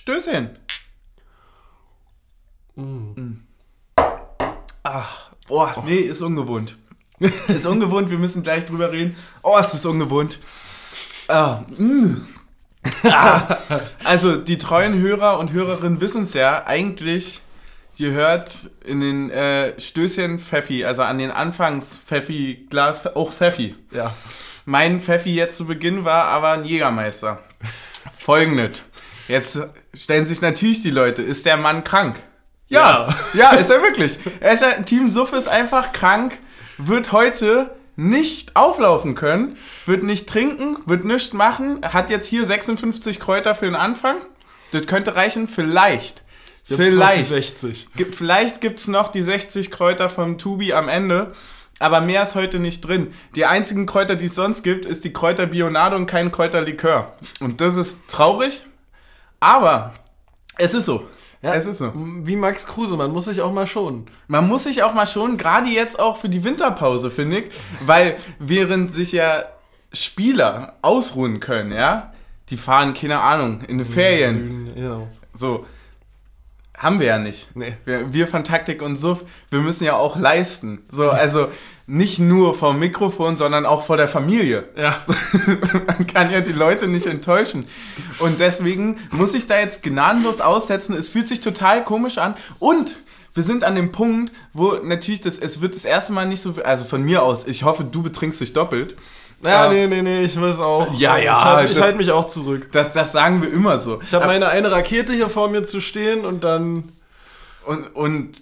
Stößchen. Mm. Ach, boah, nee, ist ungewohnt. ist ungewohnt, wir müssen gleich drüber reden. Oh, es ist ungewohnt. Ah, mm. ah. Also, die treuen Hörer und Hörerinnen wissen es ja, eigentlich, ihr hört in den äh, Stößchen Pfeffi, also an den Anfangs Pfeffi, Glas, auch Pfeffi. Ja. Mein Pfeffi jetzt zu Beginn war aber ein Jägermeister. Folgendes. Jetzt stellen sich natürlich die Leute, ist der Mann krank? Ja, ja, ist er wirklich. Er ist ja, Team Suff ist einfach krank, wird heute nicht auflaufen können, wird nicht trinken, wird nichts machen, hat jetzt hier 56 Kräuter für den Anfang. Das könnte reichen, vielleicht. Gibt's vielleicht. die 60. Gibt, vielleicht gibt es noch die 60 Kräuter vom Tubi am Ende, aber mehr ist heute nicht drin. Die einzigen Kräuter, die es sonst gibt, ist die Kräuter Bionade und kein Kräuterlikör. Und das ist traurig, aber es ist so. Ja, Es ist so. Wie Max Kruse, man muss sich auch mal schonen. Man muss sich auch mal schon, gerade jetzt auch für die Winterpause, finde ich, weil während sich ja Spieler ausruhen können, ja, die fahren, keine Ahnung, in den Ferien, Genau. so, haben wir ja nicht. Nee. Wir, wir von Taktik und Suff, wir müssen ja auch leisten. So, also nicht nur vom Mikrofon, sondern auch vor der Familie. Ja. Man kann ja die Leute nicht enttäuschen. Und deswegen muss ich da jetzt gnadenlos aussetzen. Es fühlt sich total komisch an. Und wir sind an dem Punkt, wo natürlich das, es wird das erste Mal nicht so, also von mir aus, ich hoffe, du betrinkst dich doppelt. Ja, Ähm, nee, nee, nee, ich weiß auch. Ja, ja, Ich halte ich das- halt mich auch zurück. Das, das sagen wir immer so. Ich habe meine eine Rakete hier vor mir zu stehen und dann. Und, und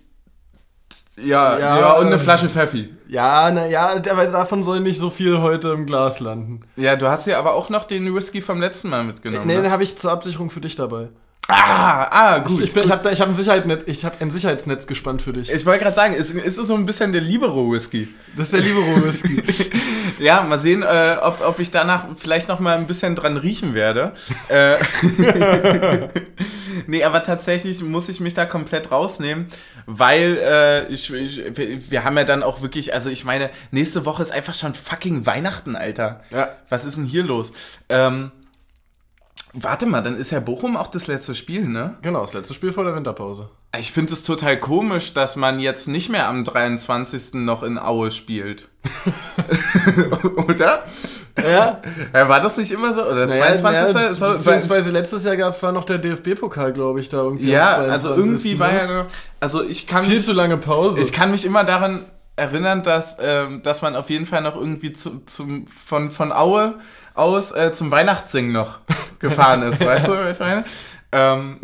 ja, ja, Ja. und eine Flasche Pfeffi. Ja, naja, aber davon soll nicht so viel heute im Glas landen. Ja, du hast ja aber auch noch den Whisky vom letzten Mal mitgenommen. nee, ne? den habe ich zur Absicherung für dich dabei. Ah, ah, gut. ich bin- ich habe ich hab ein, Sicherheitsnetz- ich hab ein Sicherheitsnetz gespannt für dich. Ich wollte gerade sagen, ist, ist es so ein bisschen der Libero-Whisky? Das ist der Libero-Whisky. Ja, mal sehen, äh, ob, ob ich danach vielleicht noch mal ein bisschen dran riechen werde. äh, nee, aber tatsächlich muss ich mich da komplett rausnehmen, weil äh, ich, ich, wir- haben ja dann auch wirklich, also ich meine, nächste Woche ist einfach schon fucking Weihnachten, Alter. Ja. Was ist denn hier los? Ähm, warte mal, dann ist ja Bochum auch das letzte Spiel, ne? genau, das letzte Spiel vor der Winterpause. Ich finde es total komisch, dass man jetzt nicht mehr am 23. noch in Aue spielt. Oder? Ja, Ja, war das nicht immer so? Oder naja, 22. naja, So- beziehungsweise letztes Jahr gab, war noch der DFB-Pokal, glaube ich, da irgendwie. ja, also 22., irgendwie war ne? ja noch, also ich kann Viel mich, zu lange Pause. ich kann mich immer daran erinnern, dass, ähm, dass man auf jeden Fall noch irgendwie zu, zum, von, von Aue aus äh, zum Weihnachtssingen noch gefahren ist, weißt du, was ich meine? Ähm,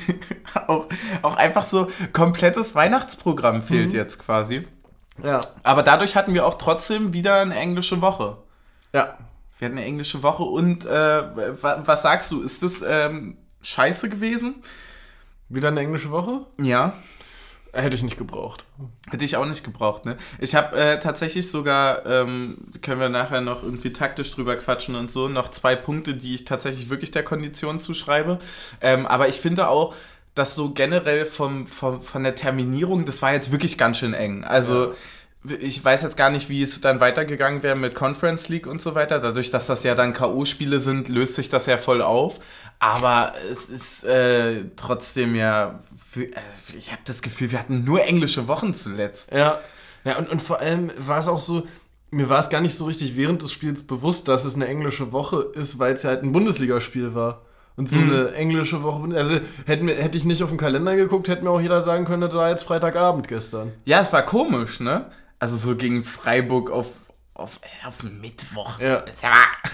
auch, auch einfach so komplettes Weihnachtsprogramm fehlt jetzt quasi. ja. Aber dadurch hatten wir auch trotzdem wieder eine englische Woche. Ja. Wir hatten eine englische Woche und äh, wa- was sagst du, ist das ähm, scheiße gewesen? Wieder eine englische Woche? Ja. Hätte ich nicht gebraucht. Hätte ich auch nicht gebraucht, ne? Ich habe äh, tatsächlich sogar, ähm, können wir nachher noch irgendwie taktisch drüber quatschen und so, noch zwei Punkte, die ich tatsächlich wirklich der Kondition zuschreibe. Ähm, aber ich finde auch, dass so generell vom, vom, von der Terminierung, das war jetzt wirklich ganz schön eng. Also ich weiß jetzt gar nicht, wie es dann weitergegangen wäre mit Conference League und so weiter. Dadurch, dass das ja dann K.O.-Spiele sind, löst sich das ja voll auf. Aber es ist äh, trotzdem ja, für, äh, ich habe das Gefühl, wir hatten nur englische Wochen zuletzt. Ja. Ja, und, und vor allem war es auch so, mir war es gar nicht so richtig während des Spiels bewusst, dass es eine englische Woche ist, weil es ja halt ein Bundesligaspiel war. Und so eine englische Woche, also hätten wir, hätte ich nicht auf den Kalender geguckt, hätte mir auch jeder sagen können, das war jetzt Freitagabend gestern. Ja, es war komisch, ne? Also so gegen Freiburg auf, auf, äh, auf Mittwoch. Ja.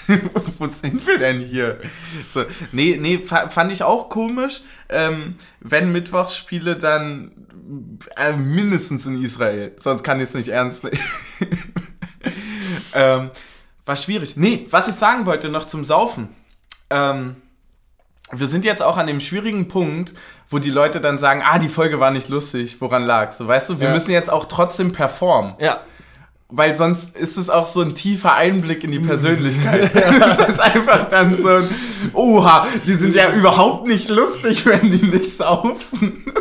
Wo sind wir denn hier? So, nee, nee, fa- fand ich auch komisch. Ähm, wenn Mittwochsspiele, dann äh, mindestens in Israel. Sonst kann ich es nicht ernst nehmen. ähm, war schwierig. Nee, was ich sagen wollte noch zum Saufen. Ähm, wir sind jetzt auch an dem schwierigen Punkt, wo die Leute dann sagen, ah, die Folge war nicht lustig, woran lag? So, weißt du, wir Ja. müssen jetzt auch trotzdem performen. Ja. Weil sonst ist es auch so ein tiefer Einblick in die Persönlichkeit. das ist einfach dann so ein, oha, die sind ja überhaupt nicht lustig, wenn die nicht saufen.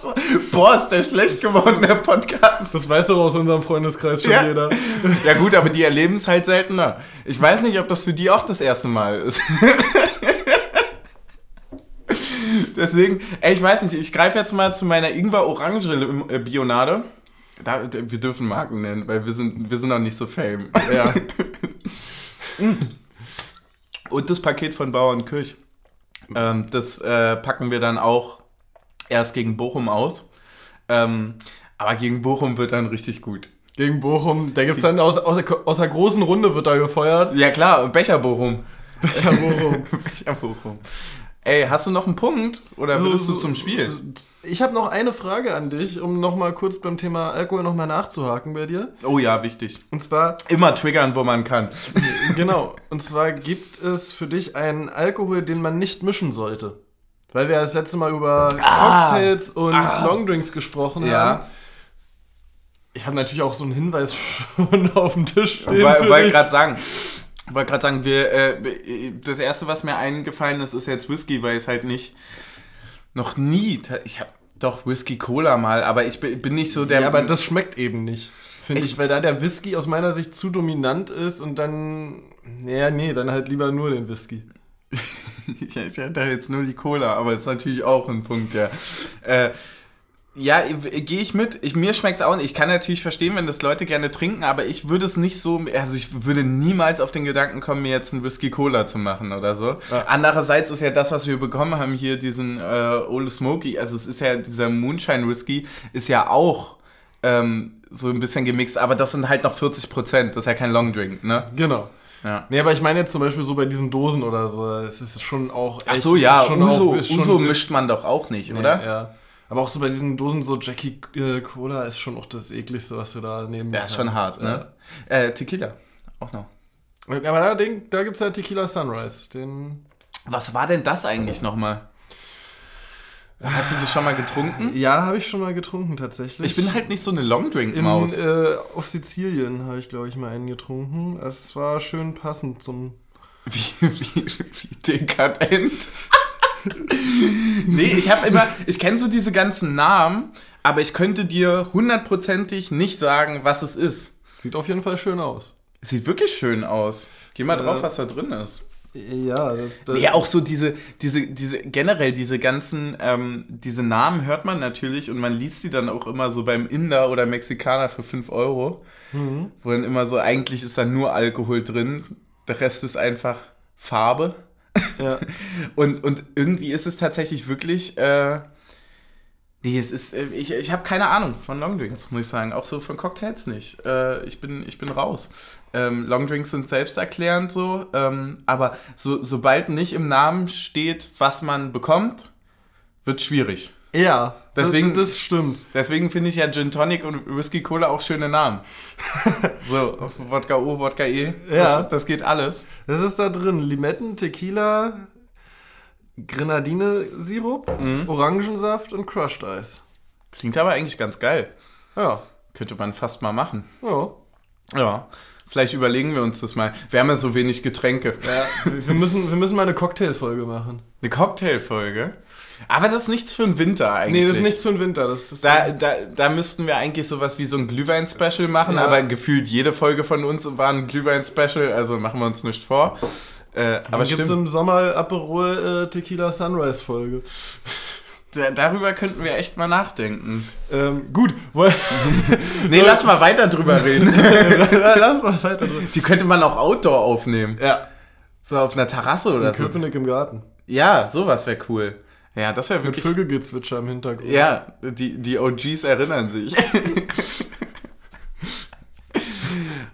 Das so, boah, ist der schlecht geworden, der Podcast. Das weiß doch aus unserem Freundeskreis schon Ja. jeder. Ja gut, aber die erleben es halt seltener. Ich weiß nicht, ob das für die auch das erste Mal ist. Deswegen, ey, ich weiß nicht, ich greife jetzt mal zu meiner Ingwer-Orange-Bionade. Da, wir dürfen Marken nennen, weil wir sind, wir sind noch nicht so fame. Ja. Und das Paket von Bauern Kirch. Ähm, das äh, packen wir dann auch erst gegen Bochum aus. Ähm, aber gegen Bochum wird dann richtig gut. Gegen Bochum, da gibt es dann aus, aus, der, aus der großen Runde wird da gefeuert. Ja klar, Becher Bochum. Becher Bochum. Becher Bochum. Ey, hast du noch einen Punkt oder willst du zum Spiel? Ich habe noch eine Frage an dich, um nochmal kurz beim Thema Alkohol nochmal nachzuhaken bei dir. Oh ja, wichtig. Und zwar. Immer triggern, wo man kann. genau. Und zwar gibt es für dich einen Alkohol, den man nicht mischen sollte. Weil wir das letzte Mal über Ah. Cocktails und Ah. Longdrinks gesprochen Ja. haben. Ich habe natürlich auch so einen Hinweis schon auf dem Tisch stehen. Wollte gerade sagen. Wollte gerade sagen, wir, äh, das erste, was mir eingefallen ist, ist jetzt Whisky, weil es halt nicht noch nie. Ich habe doch Whisky Cola mal, aber ich bin nicht so der. ja, aber das schmeckt eben nicht. Finde Ich- ich, weil da der Whisky aus meiner Sicht zu dominant ist und dann. Ja, nee, dann halt lieber nur den Whisky. Ich hätte jetzt nur die Cola, aber ist natürlich auch ein Punkt, ja. Äh, ja, gehe ich mit. Ich, mir schmeckt es auch nicht. Ich kann natürlich verstehen, wenn das Leute gerne trinken, aber ich würde es nicht so, also ich würde niemals auf den Gedanken kommen, mir jetzt einen Whisky Cola zu machen oder so. Ja. Andererseits ist ja das, was wir bekommen haben hier, diesen äh, Ole Smoky, also es ist ja, dieser Moonshine Whisky ist ja auch ähm, so ein bisschen gemixt, aber das sind halt noch 40 Prozent. Das ist ja kein Long Drink, ne? Genau. Ja. Nee, aber ich meine jetzt zum Beispiel so bei diesen Dosen oder so, es ist schon auch. Ach echt- so, es ja, Uso, auch- Uso mischt man doch auch nicht, Nee, oder? Ja. Aber auch so bei diesen Dosen so Jackie äh, Cola ist schon auch das ekligste, was du da nehmen Ja, ist schon hart, ne? Äh, Tequila, auch noch. Ja. Aber da, da gibt es ja Tequila Sunrise. Den. Was war denn das eigentlich nochmal? Hast du das schon mal getrunken? Ja, habe ich schon mal getrunken tatsächlich. Ich bin halt nicht so eine in, Longdrink-Maus. äh, auf Sizilien habe ich, glaube ich, mal einen getrunken. Es war schön passend zum. Wie, wie, wie dekadent. nee, ich habe immer, ich kenne so diese ganzen Namen, aber ich könnte dir hundertprozentig nicht sagen, was es ist. Sieht auf jeden Fall schön aus. Sieht wirklich schön aus. Geh mal drauf, Ja. was da drin ist. Ja, das, das Nee, auch so diese, diese, diese, generell diese ganzen, ähm, diese Namen hört man natürlich und man liest die dann auch immer so beim Inder oder Mexikaner für 5 Euro. Mhm. Wo dann immer so, eigentlich ist da nur Alkohol drin, der Rest ist einfach Farbe. Und, und irgendwie ist es tatsächlich wirklich, äh, nee, es ist, äh, ich, ich habe keine Ahnung von Longdrinks, muss ich sagen. Auch so von Cocktails nicht. Äh, ich, bin, ich bin raus. Ähm, Longdrinks sind selbsterklärend so, ähm, aber so, sobald nicht im Namen steht, was man bekommt, wird schwierig. Ja, Deswegen- das, das stimmt. Deswegen finde ich ja Gin Tonic und Whisky Cola auch schöne Namen. so, Wodka O, Wodka E, Ja. das, das geht alles. Das ist da drin. Limetten, Tequila, Grenadine-Sirup, Mhm. Orangensaft und Crushed Eis. Klingt aber eigentlich ganz geil. Ja. Könnte man fast mal machen. Ja. Ja, vielleicht überlegen wir uns das mal. Wir haben ja so wenig Getränke. ja wir, müssen, wir müssen mal eine Cocktailfolge machen. Eine Cocktailfolge. Aber das ist nichts für den Winter eigentlich. Nee, das ist nichts für den Winter. Das ist Da, da, da müssten wir eigentlich sowas wie so ein Glühwein-Special machen, Ja. aber gefühlt jede Folge von uns war ein Glühwein-Special, also machen wir uns nicht vor. Äh, aber gibt es im Sommer Aperol äh, Tequila Sunrise Folge. da, darüber könnten wir echt mal nachdenken. Ähm, gut, Nee, lass mal weiter drüber reden. lass mal weiter drin. Die könnte man auch outdoor aufnehmen. Ja, So auf einer Terrasse oder so. Köpenick im Garten. Ja, sowas wäre cool. Ja, das wäre Mit wirklich. Vögelgezwitscher im Hintergrund. Ja, die, die OGs erinnern sich.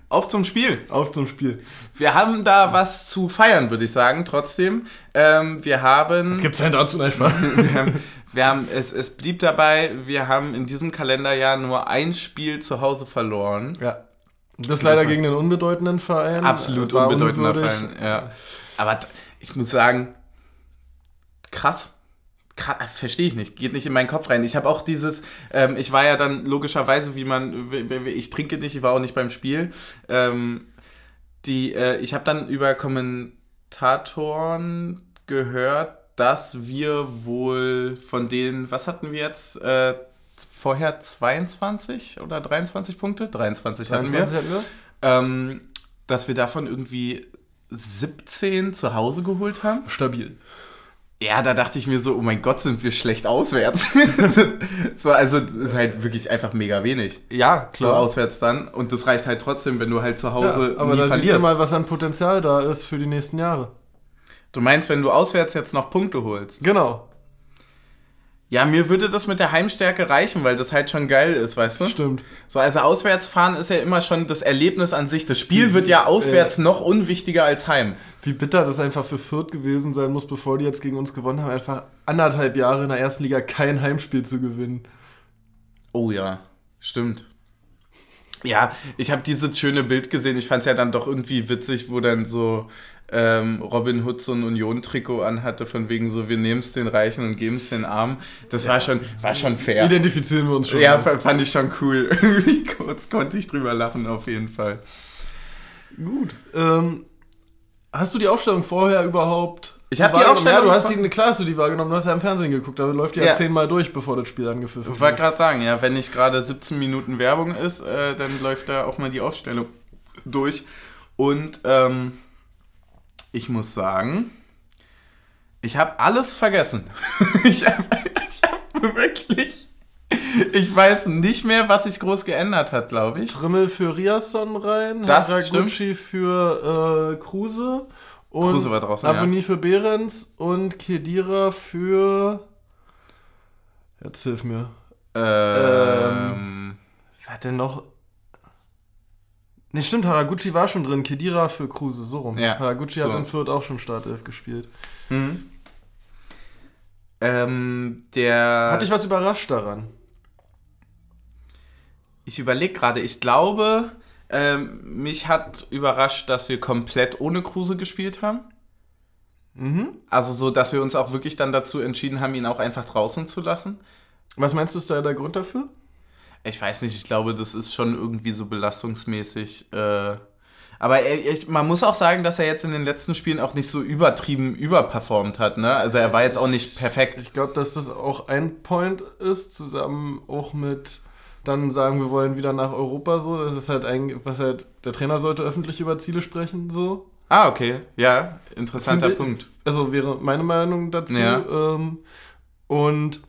Auf zum Spiel. Auf zum Spiel. Wir haben da was zu feiern, würde ich sagen, trotzdem. Ähm, wir haben. Gibt's denn dazu nicht mal? Wir haben, wir haben es, es blieb dabei, wir haben in diesem Kalenderjahr nur ein Spiel zu Hause verloren. ja. Das leider gegen den unbedeutenden Verein. Absolut War unbedeutender unwürdig. Verein. Ja. Aber ich muss sagen, krass. Kra- Verstehe ich nicht, geht nicht in meinen Kopf rein. Ich habe auch dieses, ähm, ich war ja dann logischerweise, wie man, ich trinke nicht, ich war auch nicht beim Spiel. Ähm, die, äh, ich habe dann über Kommentatoren gehört, dass wir wohl von denen, was hatten wir jetzt? Äh, vorher 22 oder 23 Punkte? 23 hatten wir. 23 hatten wir? Ähm, dass wir davon irgendwie 17 zu Hause geholt haben. Stabil. Ja, da dachte ich mir so, oh mein Gott, sind wir schlecht auswärts. so, also das ist halt wirklich einfach mega wenig. Ja, So auswärts dann. Und das reicht halt trotzdem, wenn du halt zu Hause ja, aber nie da verlierst. siehst du mal, was an Potenzial da ist für die nächsten Jahre. du meinst, wenn du auswärts jetzt noch Punkte holst? Genau, Ja, mir würde das mit der Heimstärke reichen, weil das halt schon geil ist, weißt du? stimmt. So, also Auswärtsfahren ist ja immer schon das Erlebnis an sich. Das Spiel wird ja auswärts noch unwichtiger als heim. Wie bitter das einfach für Fürth gewesen sein muss, bevor die jetzt gegen uns gewonnen haben, einfach anderthalb Jahre in der ersten Liga kein Heimspiel zu gewinnen. Oh ja, stimmt. Ja, ich habe dieses schöne Bild gesehen. Ich fand es ja dann doch irgendwie witzig, wo dann so ähm, Robin Hood so ein Union-Trikot anhatte, von wegen so, wir nehmen es den Reichen und geben es den Armen. Das war, schon, war schon fair. Identifizieren wir uns schon. Ja, mal. fand ich schon cool. Irgendwie kurz konnte ich drüber lachen, auf jeden Fall. gut. Ähm, hast du die Aufstellung vorher überhaupt? Ich hab die? Aufstellung Ja, du hast die, klar hast du die wahrgenommen, du hast ja im Fernsehen geguckt, aber läuft die ja, Ja. zehnmal durch, bevor das Spiel angepfiffen Ich wollte gerade sagen, ja, wenn nicht gerade 17 Minuten Werbung ist, äh, dann läuft da auch mal die Aufstellung durch. Und ähm, ich muss sagen, ich habe alles vergessen. ich habe hab wirklich. Ich weiß nicht mehr, was sich groß geändert hat, glaube ich. Trimmel für Riasson rein, Das Haraguchi für äh, Kruse und Kruse war draußen, ja. Avonie für Behrens und Kedira für Jetzt hilf mir. Ähm, Wer hat denn noch? Ne, stimmt, Haraguchi war schon drin. Kedira für Kruse, so rum. Ja, Haraguchi so. hat in Fürth auch schon Startelf gespielt. hm. ähm, der. Hat dich was überrascht daran? Ich überlege gerade, ich glaube, ähm, mich hat überrascht, dass wir komplett ohne Kruse gespielt haben. Mhm. Also so, dass wir uns auch wirklich dann dazu entschieden haben, ihn auch einfach draußen zu lassen. Was meinst du, ist da der Grund dafür? Ich weiß nicht, ich glaube, das ist schon irgendwie so belastungsmäßig. Äh, aber er, ich, man muss auch sagen, dass er jetzt in den letzten Spielen auch nicht so übertrieben überperformt hat. Ne? Also er war jetzt auch nicht perfekt. Ich glaube, dass das auch ein Point ist, zusammen auch mit dann sagen, wir wollen wieder nach Europa so. Das ist halt ein, was halt, der Trainer sollte öffentlich über Ziele sprechen, so. Ah, okay. Ja, interessanter Finde- Punkt. Also wäre meine Meinung dazu. Ja. Ähm, und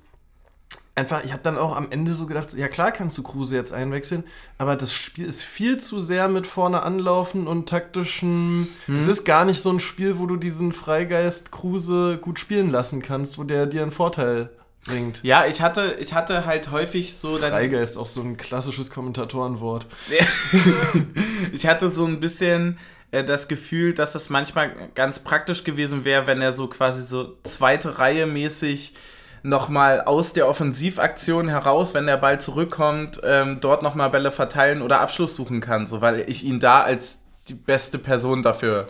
einfach, ich habe dann auch am Ende so gedacht, so, ja klar kannst du Kruse jetzt einwechseln, aber das Spiel ist viel zu sehr mit vorne anlaufen und taktischen. Es Hm. ist gar nicht so ein Spiel, wo du diesen Freigeist Kruse gut spielen lassen kannst, wo der dir einen Vorteil bringt. Ja, ich hatte, ich hatte halt häufig so dann. Freigeist, auch so ein klassisches Kommentatorenwort. ich hatte so ein bisschen äh, das Gefühl, dass es manchmal ganz praktisch gewesen wäre, wenn er so quasi so zweite Reihe mäßig nochmal aus der Offensivaktion heraus, wenn der Ball zurückkommt, ähm, dort nochmal Bälle verteilen oder Abschluss suchen kann, so weil ich ihn da als die beste Person dafür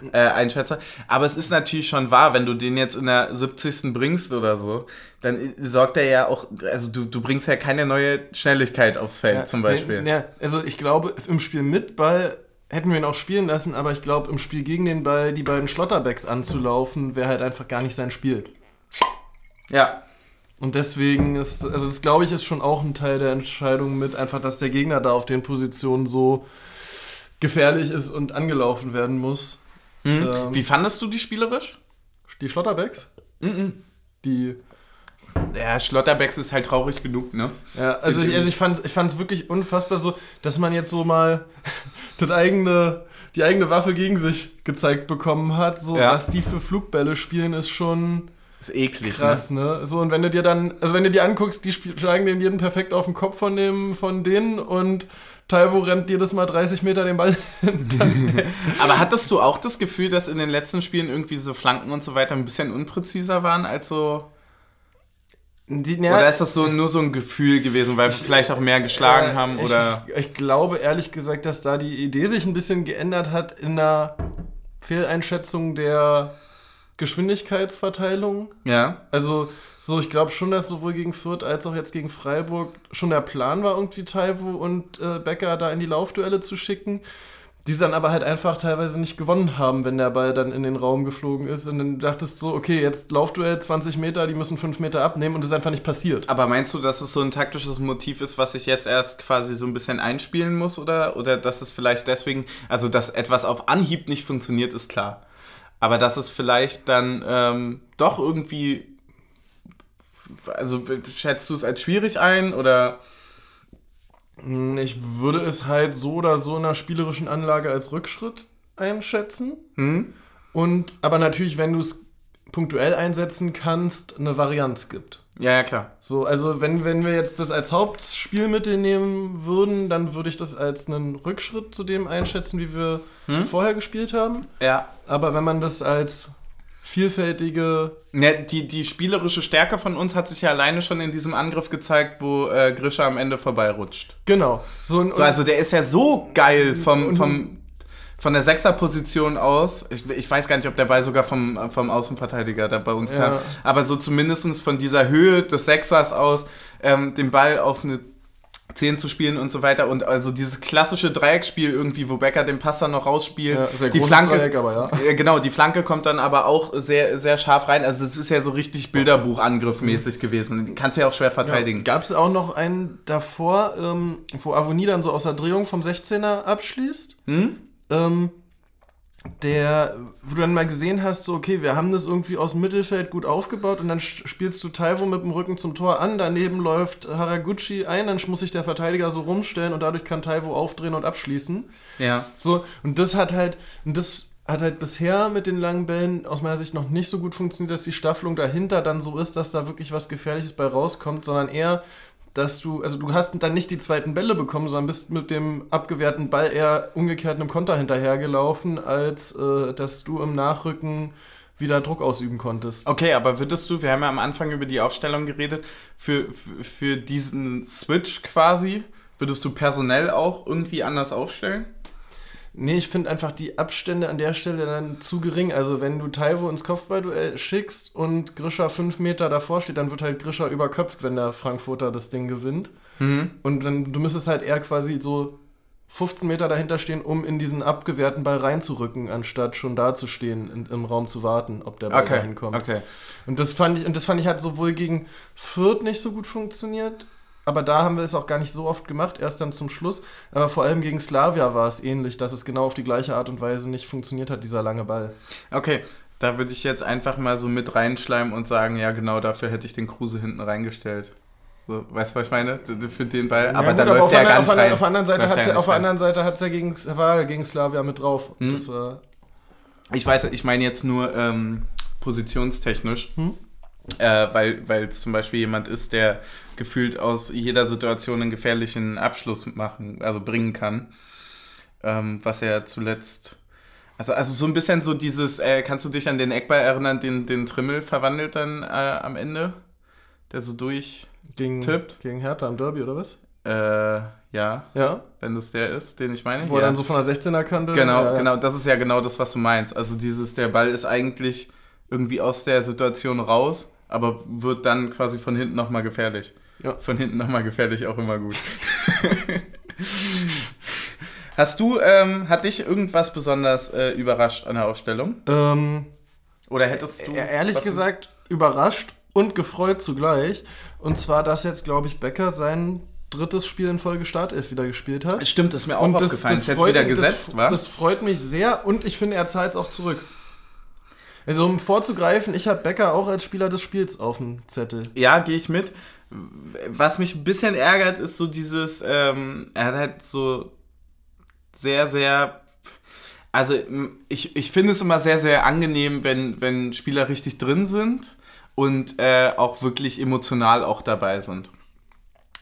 äh, einschätze. Aber es ist natürlich schon wahr, wenn du den jetzt in der 70. bringst oder so, dann sorgt er ja auch, also du, du bringst ja keine neue Schnelligkeit aufs Feld zum Beispiel. Ja, also ich glaube, im Spiel mit Ball hätten wir ihn auch spielen lassen, aber ich glaube, im Spiel gegen den Ball die beiden Schlotterbacks anzulaufen, wäre halt einfach gar nicht sein Spiel. Ja, Und deswegen ist, also das glaube ich, ist schon auch ein Teil der Entscheidung mit, einfach, dass der Gegner da auf den Positionen so gefährlich ist und angelaufen werden muss. Mhm. Ähm, Wie fandest du die spielerisch? Die Schlotterbacks? Die. Ja, Schlotterbecks ist halt traurig genug, ne? Ja, also ich, also ich fand es ich fand's wirklich unfassbar so, dass man jetzt so mal das eigene, die eigene Waffe gegen sich gezeigt bekommen hat. So, Ja. was die für Flugbälle spielen, ist schon Ist eklig, krass, ne? So, und wenn du dir dann, also wenn du dir anguckst, die schlagen den jeden perfekt auf den Kopf von dem, von denen und Taiwo rennt jedes Mal 30 Meter den Ball. Aber hattest du auch das Gefühl, dass in den letzten Spielen irgendwie so Flanken und so weiter ein bisschen unpräziser waren als so. Die, Oder ist das so nur so ein Gefühl gewesen, weil wir vielleicht auch mehr geschlagen Äh, haben? ich, Oder. Ich, ich glaube ehrlich gesagt, dass da die Idee sich ein bisschen geändert hat in der Fehleinschätzung der Geschwindigkeitsverteilung. Ja. Also, so, ich glaube schon, dass sowohl gegen Fürth als auch jetzt gegen Freiburg schon der Plan war, irgendwie Taiwo und äh, Becker da in die Laufduelle zu schicken. Die dann aber halt einfach teilweise nicht gewonnen haben, wenn der Ball dann in den Raum geflogen ist. Und dann dachtest du so, okay, jetzt Laufduell 20 Meter, die müssen 5 Meter abnehmen und das ist einfach nicht passiert. Aber meinst du, dass es so ein taktisches Motiv ist, was ich jetzt erst quasi so ein bisschen einspielen muss? Oder, oder dass es vielleicht deswegen, also dass etwas auf Anhieb nicht funktioniert, ist klar. Aber dass es vielleicht dann ähm, doch irgendwie. Also schätzt du es als schwierig ein oder? Ich würde es halt so oder so in einer spielerischen Anlage als Rückschritt einschätzen. Hm? Und aber natürlich, wenn du es punktuell einsetzen kannst, eine Varianz gibt. Ja, ja, klar. So, also wenn, wenn wir jetzt das als Hauptspielmittel nehmen würden, dann würde ich das als einen Rückschritt zu dem einschätzen, wie wir Hm? vorher gespielt haben. Ja. Aber wenn man das als vielfältige. Ja, die, die spielerische Stärke von uns hat sich ja alleine schon in diesem Angriff gezeigt, wo äh, Grisha am Ende vorbeirutscht. Genau. So, ein, So, also der ist ja so geil vom, vom, von der Sechserposition aus. Ich, ich weiß gar nicht, ob der Ball sogar vom, vom Außenverteidiger da bei uns kam. Ja. Aber so zumindest von dieser Höhe des Sechsers aus, ähm, den Ball auf eine 10 zu spielen und so weiter. Und also dieses klassische Dreiecksspiel irgendwie, wo Becker den Pass dann noch rausspielt. ja, sehr die Flanke, Dreieck, aber ja. ja, genau, die Flanke kommt dann aber auch sehr, sehr scharf rein. Also es ist ja so richtig Bilderbuchangriff-mäßig gewesen. Den kannst du ja auch schwer verteidigen. Gab es auch noch einen davor, ähm, wo Avonie dann so aus der Drehung vom 16er abschließt? Hm? Ähm, der, wo du dann mal gesehen hast, so, okay, wir haben das irgendwie aus dem Mittelfeld gut aufgebaut und dann spielst du Taiwo mit dem Rücken zum Tor an, daneben läuft Haraguchi ein, dann muss sich der Verteidiger so rumstellen und dadurch kann Taiwo aufdrehen und abschließen. Ja. So, und das hat halt, und das hat halt bisher mit den langen Bällen aus meiner Sicht noch nicht so gut funktioniert, dass die Staffelung dahinter dann so ist, dass da wirklich was Gefährliches bei rauskommt, sondern eher, dass du, also du hast dann nicht die zweiten Bälle bekommen, sondern bist mit dem abgewehrten Ball eher umgekehrt einem Konter hinterhergelaufen, als äh, dass du im Nachrücken wieder Druck ausüben konntest. Okay, aber würdest du, wir haben ja am Anfang über die Aufstellung geredet, für, für, für diesen Switch quasi, würdest du personell auch irgendwie anders aufstellen? Nee, ich finde einfach die Abstände an der Stelle dann zu gering. Also wenn du Taiwo ins Kopfballduell schickst und Grisha fünf Meter davor steht, dann wird halt Grisha überköpft, wenn der Frankfurter das Ding gewinnt. Mhm. Und dann, du müsstest halt eher quasi so 15 Meter dahinter stehen, um in diesen abgewehrten Ball reinzurücken, anstatt schon da zu stehen, in, im Raum zu warten, ob der Ball Okay, dahin kommt. okay. Und das fand ich, und das fand ich hat sowohl gegen Fürth nicht so gut funktioniert, aber da haben wir es auch gar nicht so oft gemacht, erst dann zum Schluss. Aber vor allem gegen Slavia war es ähnlich, dass es genau auf die gleiche Art und Weise nicht funktioniert hat, dieser lange Ball. Okay, da würde ich jetzt einfach mal so mit reinschleimen und sagen, ja genau dafür hätte ich den Kruse hinten reingestellt. So, weißt du, was ich meine? Für den Ball. aber Ja, da läuft auf, der ja einer- gar nicht rein. auf der anderen Seite hat er ja auf der nicht anderen Seite hat's ja gegen, war er gegen Slavia mit drauf. Hm. Das war, Ich weiß, ich meine jetzt nur ähm, positionstechnisch, Hm? Äh, weil es zum Beispiel jemand ist, der gefühlt aus jeder Situation einen gefährlichen Abschluss machen, also bringen kann, ähm, was er zuletzt, also also so ein bisschen so dieses, äh, kannst du dich an den Eckball erinnern, den den Trimmel verwandelt dann äh, am Ende, der so durch, gegen, Tippt. gegen Hertha im Derby, oder was? äh, ja, Ja, wenn das der ist, den ich meine. wo er ja. dann so von der 16er Kante. Genau, ja. genau, das ist ja genau das, was du meinst. Also dieses, der Ball ist eigentlich irgendwie aus der Situation raus, aber wird dann quasi von hinten nochmal gefährlich. Ja. Von hinten nochmal gefährlich, auch immer gut. Hast du, ähm, hat dich irgendwas besonders äh, überrascht an der Aufstellung? Ähm, Oder hättest du... E- ehrlich was- gesagt, überrascht und gefreut zugleich. Und zwar, dass jetzt, glaube ich, Becker sein drittes Spiel in Folge Startelf wieder gespielt hat. Stimmt, ist mir auch Und aufgefallen. ist jetzt freut wieder gesetzt, das, wa? Das freut mich sehr und ich finde, er zahlt es auch zurück. Also, um vorzugreifen, ich habe Becker auch als Spieler des Spiels auf dem Zettel. Ja, gehe ich mit. Was mich ein bisschen ärgert, ist so dieses, ähm, er hat halt so sehr, sehr, also ich, ich finde es immer sehr, sehr angenehm, wenn, wenn Spieler richtig drin sind und äh, auch wirklich emotional auch dabei sind.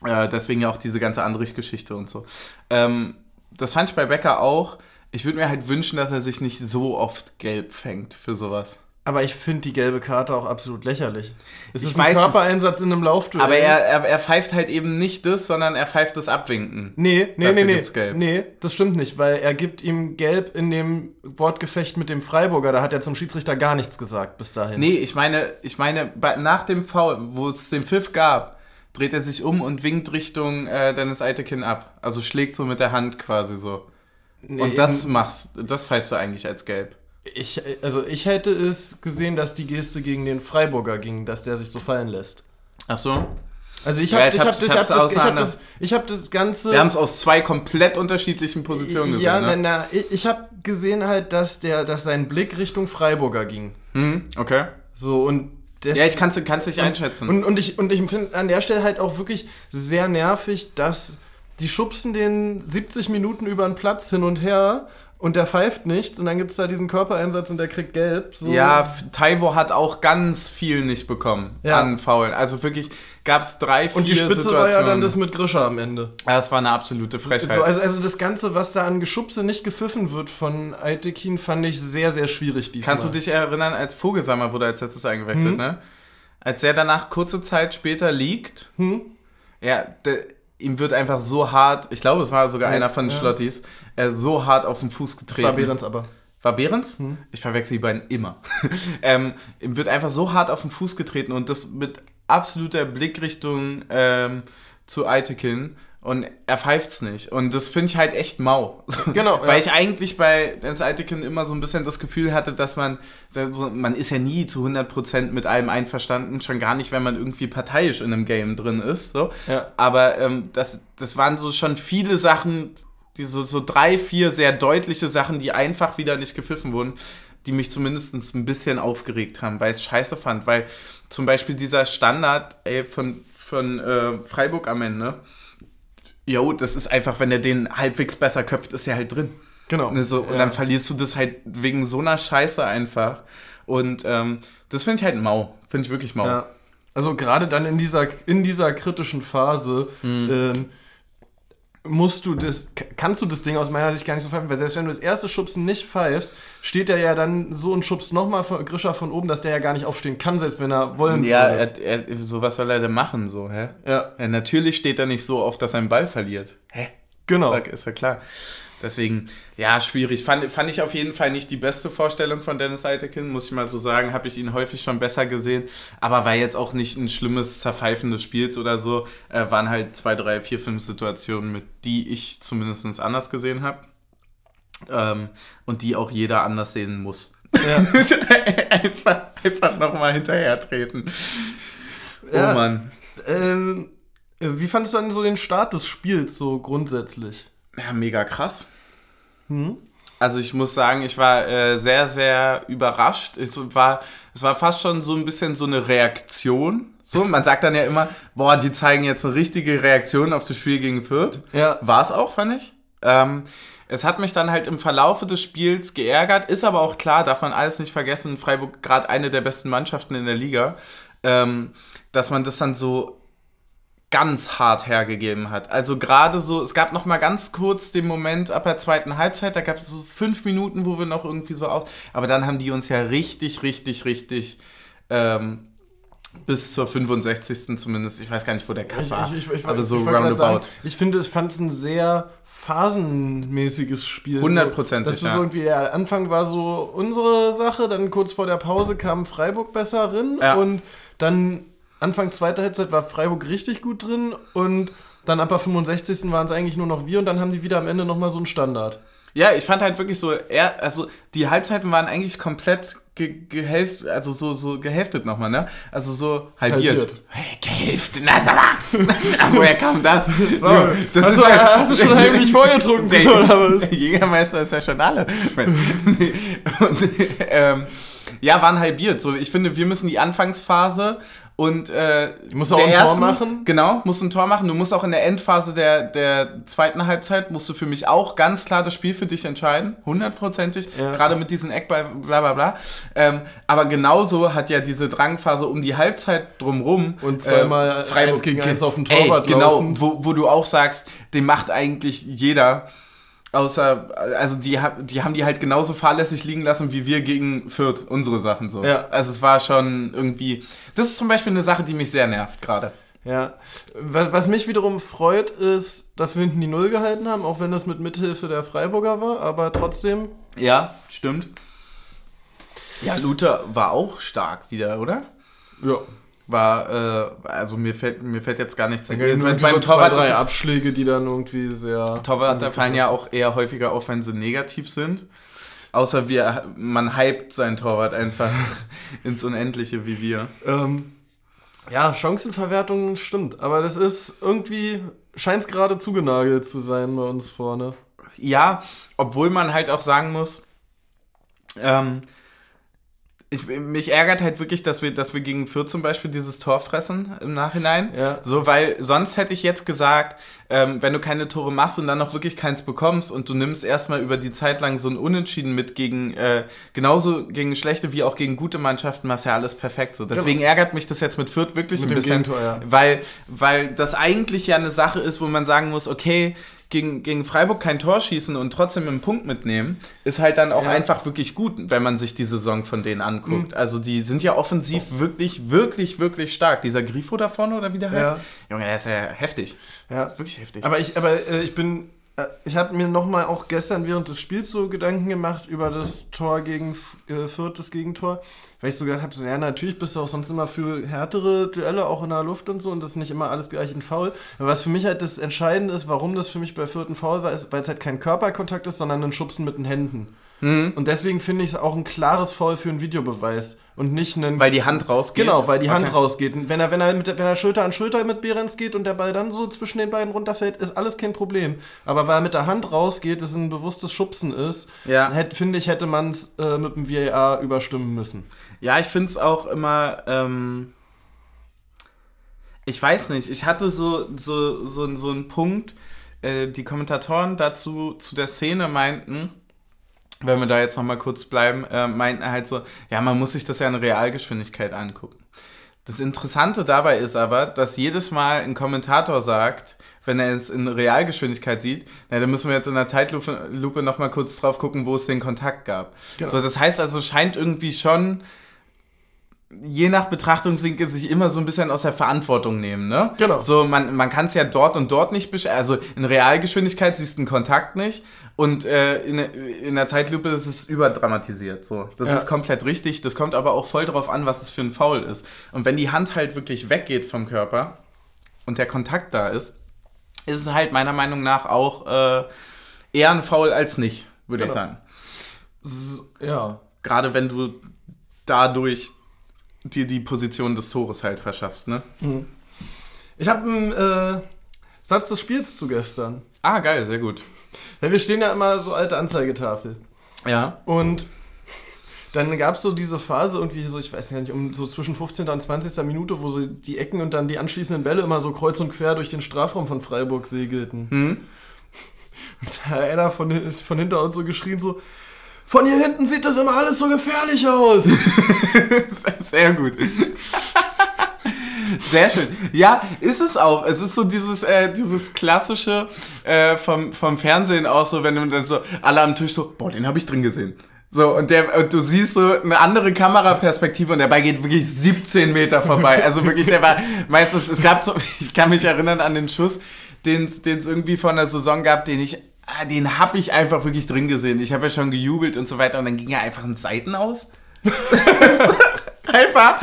Äh, deswegen ja auch diese ganze Andrich-Geschichte und so. Ähm, das fand ich bei Becker auch. Ich würde mir halt wünschen, dass er sich nicht so oft gelb fängt für sowas. Aber ich finde die gelbe Karte auch absolut lächerlich. Es Ich ist ein weiß nicht. Körpereinsatz in einem Laufduell. Aber er, er, er pfeift halt eben nicht das, sondern er pfeift das Abwinken. Nee, nee, Dafür nee, nee. Gelb. Nee, das stimmt nicht, weil er gibt ihm Gelb in dem Wortgefecht mit dem Freiburger. Da hat er zum Schiedsrichter gar nichts gesagt bis dahin. Nee, ich meine, ich meine, nach dem Foul, wo es den Pfiff gab, dreht er sich um und winkt Richtung äh, Dennis Eitekin ab. Also schlägt so mit der Hand quasi so. Nee, Und das machst, das pfeifst du eigentlich als gelb. Ich, also ich hätte es gesehen, dass die Geste gegen den Freiburger ging, dass der sich so fallen lässt. Ach so? Also ich habe Ja, ich ich hab, ich hab das, ich hab auseinander. das, ich hab das Ganze... Wir haben es aus zwei komplett unterschiedlichen Positionen gesehen. ja, ne? na, na, ich, ich habe gesehen halt, dass, der, dass sein Blick Richtung Freiburger ging. Hm, okay. So, und... Das, Ja, ich kann es nicht einschätzen. Und, und ich, und ich finde an der Stelle halt auch wirklich sehr nervig, dass die schubsen den 70 Minuten über den Platz hin und her und der pfeift nichts und dann gibt es da diesen Körpereinsatz und der kriegt gelb. So. Ja, Taiwo hat auch ganz viel nicht bekommen Ja. an Faulen. Also wirklich gab es drei, vier und die Spitze Situationen. war ja dann das mit Grischer am Ende. ja, das war eine absolute Frechheit. So, also, also das Ganze, was da an Geschubse nicht gepfiffen wird von Aitekin, fand ich sehr, sehr schwierig diesmal. Kannst du dich erinnern, als Vogelsammer wurde als letztes eingewechselt, Mhm. ne? Als er danach kurze Zeit später liegt, Hm? ja, der, ihm wird einfach so hart, ich glaube, es war sogar Ja, einer von den ja. Schlottis, äh, so hart auf den Fuß Das getreten. war Behrens aber. War Behrens? Hm. Ich verwechsel die beiden immer. ähm, ihm wird einfach so hart auf den Fuß getreten und das mit absoluter Blickrichtung ähm, zu Aitekin und er pfeift's nicht. Und das finde ich halt echt mau. Genau, Weil ja. ich eigentlich bei Dennis Aitekin immer so ein bisschen das Gefühl hatte, dass man, so, man ist ja nie zu 100% mit allem einverstanden, schon gar nicht, wenn man irgendwie parteiisch in einem Game drin ist. So. Ja. Aber ähm, das, das waren so schon viele Sachen, die so, so drei, vier sehr deutliche Sachen, die einfach wieder nicht gepfiffen wurden, die mich zumindest ein bisschen aufgeregt haben, weil ich es scheiße fand. Weil zum Beispiel dieser Standard ey, von, von äh, Freiburg am Ende, jo, das ist einfach, wenn er den halbwegs besser köpft, ist er halt drin. Genau. Ne, so, und Ja. dann verlierst du das halt wegen so einer Scheiße einfach. Und ähm, das finde ich halt mau. Finde ich wirklich mau. Ja. Also gerade dann in dieser, in dieser kritischen Phase Mhm. ähm, musst du das, kannst du das Ding aus meiner Sicht gar nicht so pfeifen, weil selbst wenn du das erste Schubsen nicht pfeifst, steht er ja dann so und schubst nochmal Grischer von oben, dass der ja gar nicht aufstehen kann, selbst wenn er wollen Ja, würde. er, er, so was soll er denn machen, so, hä? Ja, Ja, natürlich steht er nicht so auf, dass er einen Ball verliert. Hä? genau. Ist ja klar. Deswegen, ja, schwierig. Fand, fand ich auf jeden Fall nicht die beste Vorstellung von Dennis Eitekin, muss ich mal so sagen. Habe ich ihn häufig schon besser gesehen. Aber war jetzt auch nicht ein schlimmes Zerpfeifen des Spiels oder so. Äh, waren halt zwei, drei, vier, fünf Situationen, mit die ich zumindest anders gesehen habe. Ähm, und die auch jeder anders sehen muss. Ja. einfach einfach nochmal hinterher treten. Oh Ja. Mann. Ähm, äh, wie fandest du denn so den Start des Spiels so grundsätzlich? Ja, mega krass. Hm? Also ich muss sagen, ich war äh, sehr, sehr überrascht. Es war, es war fast schon so ein bisschen so eine Reaktion. So, man sagt dann ja immer, boah, die zeigen jetzt eine richtige Reaktion auf das Spiel gegen Fürth. Ja. War es auch, fand ich. Ähm, es hat mich dann halt im Verlaufe des Spiels geärgert, ist aber auch klar, darf man alles nicht vergessen, Freiburg gerade eine der besten Mannschaften in der Liga, ähm, dass man das dann so ganz hart hergegeben hat. Also gerade so, es gab noch mal ganz kurz den Moment ab der zweiten Halbzeit, da gab es so fünf Minuten, wo wir noch irgendwie so aus, aber dann haben die uns ja richtig, richtig, richtig ähm, bis zur 65. zumindest, ich weiß gar nicht, wo der Cut war, aber so ich wollte grad sagen, roundabout. ich finde, es fand es ein sehr phasenmäßiges Spiel. Hundertprozentig, So, dass du ja. so irgendwie, der Anfang war so unsere Sache, dann kurz vor der Pause kam Freiburg besser drin Ja. und dann Anfang zweiter Halbzeit war Freiburg richtig gut drin und dann ab der 65. waren es eigentlich nur noch wir und dann haben die wieder am Ende nochmal so einen Standard. Ja, ich fand halt wirklich so, er, also die Halbzeiten waren eigentlich komplett ge gehälft, also so, so gehälftet nochmal, ne? Also so halbiert. Halbiert. Hey, gehälftet, na sag mal, woher kam das? So, das hast, du, ja- hast du schon heimlich vorgetrunken der, oder was? der Jägermeister ist ja schon alle. und, ähm, ja, waren halbiert. So, ich finde, wir müssen die Anfangsphase und äh, Du musst auch ein Tor ersten- machen. Genau, musst ein Tor machen. Du musst auch in der Endphase der, der zweiten Halbzeit, musst du für mich auch ganz klar das Spiel für dich entscheiden. Hundertprozentig. Ja. Gerade mit diesen Eckball, bla bla bla. Ähm, aber genauso hat ja diese Drangphase um die Halbzeit drumrum. Und zweimal äh, Freiburg eins gegen eins auf dem Ey, Torwart Genau, laufen. wo, wo du auch sagst, den macht eigentlich jeder. Außer, also die, die haben die halt genauso fahrlässig liegen lassen wie wir gegen Fürth, unsere Sachen so. Ja. Also es war schon irgendwie, das ist zum Beispiel eine Sache, die mich sehr nervt gerade. Ja, was, was mich wiederum freut, ist, dass wir hinten die Null gehalten haben, auch wenn das mit Mithilfe der Freiburger war, aber trotzdem, Ja, stimmt. Ja, Luther war auch stark wieder, oder? ja. War, äh, also mir fällt, mir fällt jetzt gar nichts ein. nur Beim so zwei, Torwart, drei ist es- Abschläge, die dann irgendwie sehr... Torwart fallen ja auch eher häufiger auf, wenn sie negativ sind. Außer wir, man hypt seinen Torwart einfach ins Unendliche wie wir. Ähm, Ja, Chancenverwertung stimmt, aber das ist irgendwie, scheint es gerade zugenagelt zu sein bei uns vorne. Ja, obwohl man halt auch sagen muss, ähm, ich, mich ärgert halt wirklich, dass wir, dass wir gegen Fürth zum Beispiel dieses Tor fressen im Nachhinein. Ja. So, weil sonst hätte ich jetzt gesagt, ähm, wenn du keine Tore machst und dann noch wirklich keins bekommst und du nimmst erstmal über die Zeit lang so ein Unentschieden mit gegen, äh, genauso gegen schlechte wie auch gegen gute Mannschaften, machst ja alles perfekt so. Deswegen Genau. ärgert mich das jetzt mit Fürth wirklich Mit ein bisschen, ja. weil, weil das eigentlich ja eine Sache ist, wo man sagen muss, okay, gegen, gegen Freiburg kein Tor schießen und trotzdem einen Punkt mitnehmen, ist halt dann auch Ja. einfach wirklich gut, wenn man sich die Saison von denen anguckt. Mhm. Also die sind ja offensiv wirklich, wirklich, wirklich stark. Dieser Grifo da vorne oder wie der heißt? Ja. Junge, der ist ja heftig. Ja. Das ist wirklich heftig. Aber ich, aber äh, ich bin, ich habe mir nochmal auch gestern während des Spiels so Gedanken gemacht über das Tor gegen äh, Fürth, das Gegentor. Weil ich sogar habe so, ja, natürlich bist du auch sonst immer für härtere Duelle, auch in der Luft und so, und das ist nicht immer alles gleich ein Foul. Aber was für mich halt das Entscheidende ist, warum das für mich bei Fürth ein Foul war, ist, weil es halt kein Körperkontakt ist, sondern ein Schubsen mit den Händen. Mhm. Und deswegen finde ich es auch ein klares Foul für einen Videobeweis und nicht einen. Weil die Hand rausgeht. Genau, weil die Hand Okay. rausgeht. Und wenn er, wenn er, mit, wenn er Schulter an Schulter mit Behrens geht und der Ball dann so zwischen den beiden runterfällt, ist alles kein Problem. Aber weil er mit der Hand rausgeht, es ein bewusstes Schubsen ist, Ja. finde ich, hätte man es äh, mit dem VAR überstimmen müssen. Ja, ich finde es auch immer. Ähm, ich weiß nicht, ich hatte so, so, so, so einen Punkt, äh, die Kommentatoren dazu zu der Szene meinten, wenn wir da jetzt nochmal kurz bleiben, äh, meinten halt so, ja, man muss sich das ja in Realgeschwindigkeit angucken. Das Interessante dabei ist aber, dass jedes Mal ein Kommentator sagt, wenn er es in Realgeschwindigkeit sieht, na, dann müssen wir jetzt in der Zeitlupe Lupe noch mal kurz drauf gucken, wo es den Kontakt gab. Genau. So, das heißt also, scheint irgendwie schon je nach Betrachtungswinkel sich immer so ein bisschen aus der Verantwortung nehmen, ne? Genau. So, man, man kann es ja dort und dort nicht besch Also in Realgeschwindigkeit siehst du einen Kontakt nicht und äh, in, in der Zeitlupe ist es überdramatisiert. So. Das Ja. ist komplett richtig. Das kommt aber auch voll drauf an, was es für ein Foul ist. Und wenn die Hand halt wirklich weggeht vom Körper und der Kontakt da ist, ist es halt meiner Meinung nach auch äh, eher ein Foul als nicht, würde ich Genau. sagen. S ja. Gerade wenn du dadurch dir die Position des Tores halt verschaffst, ne? Ich habe einen äh, Satz des Spiels zu gestern. Ah, geil, sehr gut. Ja, wir stehen ja immer so alte Anzeigetafel. Ja. Und dann gab es so diese Phase irgendwie so, ich weiß gar nicht, um so zwischen 15. und 20. Minute, wo so die Ecken und dann die anschließenden Bälle immer so kreuz und quer durch den Strafraum von Freiburg segelten. Hm? Und da hat einer von, von hinter uns so geschrien so, von hier hinten sieht das immer alles so gefährlich aus. Sehr gut. Sehr schön. Ja, ist es auch. Es ist so dieses, äh, dieses klassische äh, vom, vom Fernsehen auch so, wenn du dann so alle am Tisch so, boah, den habe ich drin gesehen. So, und, der, und du siehst so eine andere Kameraperspektive und der Ball geht wirklich 17 Meter vorbei. Also wirklich, der war, meistens, es gab so, ich kann mich erinnern an den Schuss, den es irgendwie von der Saison gab, den ich, den habe ich einfach wirklich drin gesehen. Ich habe ja schon gejubelt und so weiter und dann ging er einfach in Seiten aus. einfach,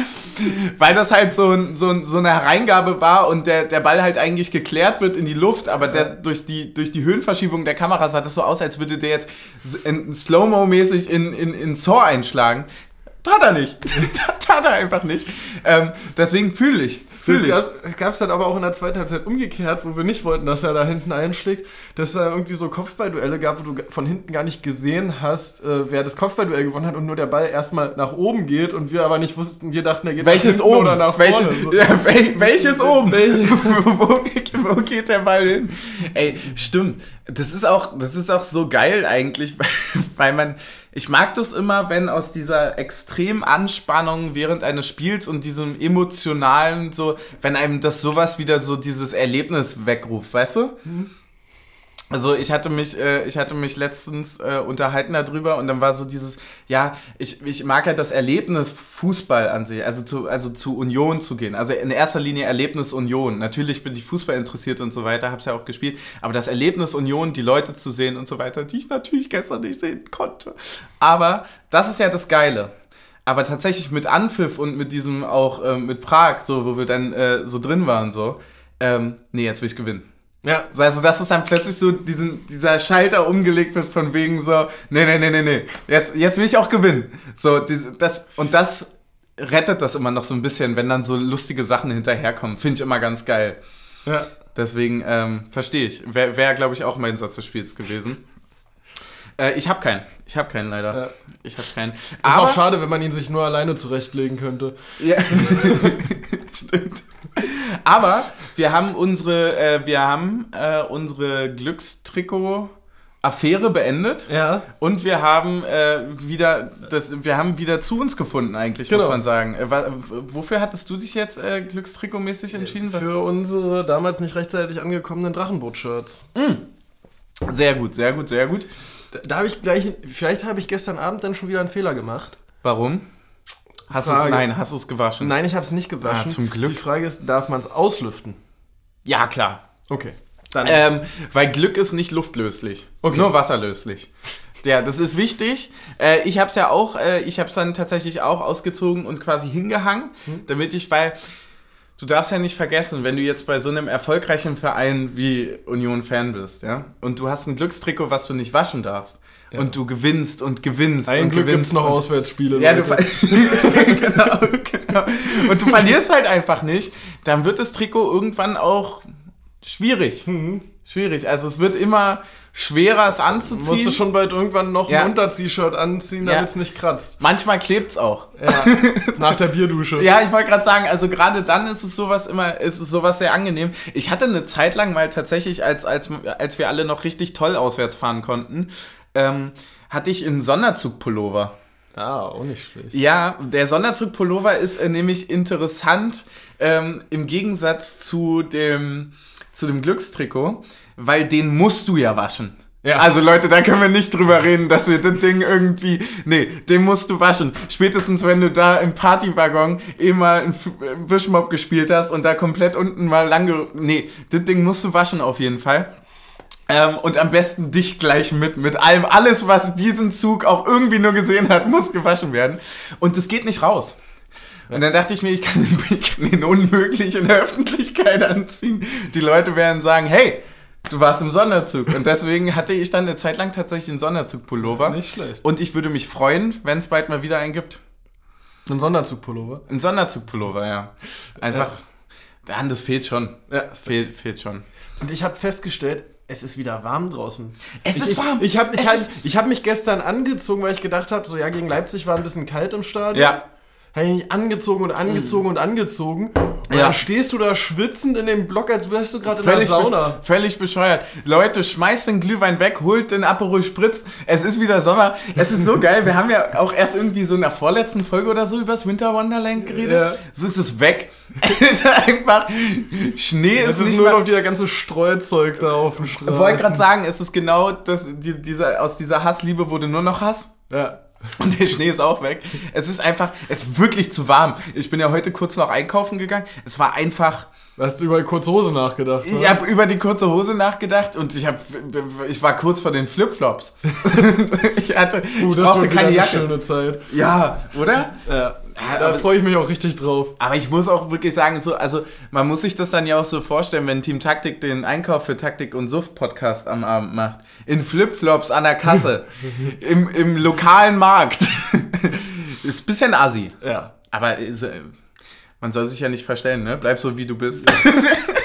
weil das halt so, ein, so, ein, so eine Hereingabe war und der, der Ball halt eigentlich geklärt wird in die Luft, aber der, durch, die, durch die Höhenverschiebung der Kamera sah das so aus, als würde der jetzt Slow-Mo-mäßig in, in, in Zor einschlagen. Tat er nicht. Tat er einfach nicht. Ähm, deswegen fühle ich. Fühl Es gab es dann aber auch in der zweiten Halbzeit umgekehrt, wo wir nicht wollten, dass er da hinten einschlägt, dass es da irgendwie so Kopfballduelle gab, wo du von hinten gar nicht gesehen hast, äh, wer das Kopfballduell gewonnen hat und nur der Ball erstmal nach oben geht und wir aber nicht wussten, wir dachten, er geht Welches nach oben? oder nach Welche, vorne. So. ja, wel, welches oben? wo, wo geht der Ball hin? Ey, stimmt. Das ist auch, das ist auch so geil eigentlich, weil man, ich mag das immer, wenn aus dieser extremen Anspannung während eines Spiels und diesem emotionalen so, wenn einem das sowas wieder so dieses Erlebnis wegruft, weißt du? Also ich hatte mich, äh, ich hatte mich letztens äh, unterhalten darüber und dann war so dieses, ja, ich, ich mag halt das Erlebnis Fußball an sich, also zu, also zu Union zu gehen. Also in erster Linie Erlebnis Union. Natürlich bin ich Fußball interessiert und so weiter, hab's ja auch gespielt, aber das Erlebnis Union, die Leute zu sehen und so weiter, die ich natürlich gestern nicht sehen konnte. Aber das ist ja das Geile. Aber tatsächlich mit Anpfiff und mit diesem auch ähm, mit Prag, so wo wir dann äh, so drin waren, so, ähm, nee, jetzt will ich gewinnen. Ja, So, Also, dass es dann plötzlich so diesen, dieser Schalter umgelegt wird von wegen so, nee, nee, nee, nee, nee, jetzt, jetzt will ich auch gewinnen. So, das, und das rettet das immer noch so ein bisschen, wenn dann so lustige Sachen hinterherkommen. Finde ich immer ganz geil. Ja. Deswegen ähm, verstehe ich. Wäre, wär, glaube ich, auch mein Satz des Spiels gewesen. Äh, ich habe keinen. Ich habe keinen leider. Ja. Ich habe keinen. Ist auch schade, wenn man ihn sich nur alleine zurechtlegen könnte. Ja. Stimmt. Aber wir haben unsere, äh, wir haben äh, unsere Glückstrikot. Affäre beendet Ja. und wir haben äh, wieder das, wir haben wieder zu uns gefunden eigentlich muss Genau. man sagen. Äh, wofür hattest du dich jetzt äh, Glückstrikotmäßig entschieden? Was- Für unsere damals nicht rechtzeitig angekommenen Drachenboot-Shirts. Sehr gut, sehr gut, sehr gut. Da, da habe ich gleich, vielleicht habe ich gestern Abend dann schon wieder einen Fehler gemacht. Warum? Hast Frage. nein, hast du es gewaschen? Nein, ich habe es nicht gewaschen. Ah, zum Glück. Die Frage ist, darf man es auslüften? Ja, klar. Okay. Dann Ähm, weil Glück ist nicht luftlöslich. Okay. Nur wasserlöslich. Ja, das ist wichtig. Äh, ich habe es ja auch, äh, ich habe es dann tatsächlich auch ausgezogen und quasi hingehangen, damit ich, weil du darfst ja nicht vergessen, wenn du jetzt bei so einem erfolgreichen Verein wie Union Fan bist, ja, und du hast ein Glückstrikot, was du nicht waschen darfst, und du gewinnst und gewinnst ein und Glück gibt gewinnst es noch und Auswärtsspiele. Ja, du Leute. ver genau, genau. Und du verlierst halt einfach nicht, dann wird das Trikot irgendwann auch schwierig. Mhm. Schwierig. Also es wird immer schwerer, es anzuziehen. musst du schon bald irgendwann noch Ja. ein Unter-T-Shirt anziehen, Ja. damit es nicht kratzt. Manchmal klebt es auch. Ja. Nach der Bierdusche. Ja, ich wollte gerade sagen, also gerade dann ist es sowas immer, ist es sowas sehr angenehm. Ich hatte eine Zeit lang mal tatsächlich, als, als, als wir alle noch richtig toll auswärts fahren konnten, ähm, hatte ich einen Sonderzug-Pullover. Ah, auch nicht schlecht. Ja, der Sonderzug-Pullover ist äh, nämlich interessant ähm, im Gegensatz zu dem, zu dem Glückstrikot, weil den musst du ja waschen. Ja. Also Leute, da können wir nicht drüber reden, dass wir das Ding irgendwie, nee, den musst du waschen. Spätestens wenn du da im Partywaggon eh mal einen äh, Wischmob gespielt hast und da komplett unten mal lange, nee, das Ding musst du waschen auf jeden Fall. Ähm, und am besten dich gleich mit, mit allem. Alles, was diesen Zug auch irgendwie nur gesehen hat, muss gewaschen werden. Und es geht nicht raus. Und dann dachte ich mir, ich kann, ich kann den unmöglich in der Öffentlichkeit anziehen. Die Leute werden sagen, hey, du warst im Sonderzug. Und deswegen hatte ich dann eine Zeit lang tatsächlich einen Sonderzug-Pullover. Nicht schlecht. Und ich würde mich freuen, wenn es bald mal wieder einen gibt. Ein Sonderzug-Pullover. Ein Sonderzug-Pullover, ja. Einfach, ja. das fehlt schon. Ja. Fehlt, fehlt schon. Und ich habe festgestellt, es ist wieder warm draußen. Es ich, ist warm. Ich, ich habe ich hab mich gestern angezogen, weil ich gedacht habe, so ja, gegen Leipzig war ein bisschen kalt im Stadion. Ja. Habe ich mich angezogen und angezogen und angezogen. Und Ja. dann stehst du da schwitzend in dem Block, als wärst du gerade in der Völlig, Sauna. be völlig bescheuert. Leute, schmeißt den Glühwein weg, holt den Aperol Spritz. Es ist wieder Sommer. Es ist so geil. Wir haben ja auch erst irgendwie so in der vorletzten Folge oder so über das Winter Wonderland geredet. Ja. So ist es weg. Es ist einfach Schnee Es ist ist nicht nur noch dieser ganze Streuzeug da auf dem Straßen. Ich wollte gerade sagen, es ist genau das, die, dieser, aus dieser Hassliebe wurde nur noch Hass. Ja. Und der Schnee ist auch weg. Es ist einfach, es ist wirklich zu warm. Ich bin ja heute kurz noch einkaufen gegangen. Es war einfach, Hast du über kurze Hose nachgedacht? ne? Ich habe über die kurze Hose nachgedacht und ich, hab, ich war kurz vor den Flipflops. ich hatte, Uh, ich brauchte keine eine Jacke. schöne Zeit. Ja, oder? Ja. Ja, Da freue ich mich auch richtig drauf. Aber ich muss auch wirklich sagen, so, also man muss sich das dann ja auch so vorstellen, wenn Team Taktik den Einkauf für Taktik und Suft Podcast am Abend macht. In Flipflops an der Kasse. im, Im lokalen Markt. Ist ein bisschen assi. Ja. Aber ist, äh, man soll sich ja nicht verstellen, ne? Bleib so, wie du bist.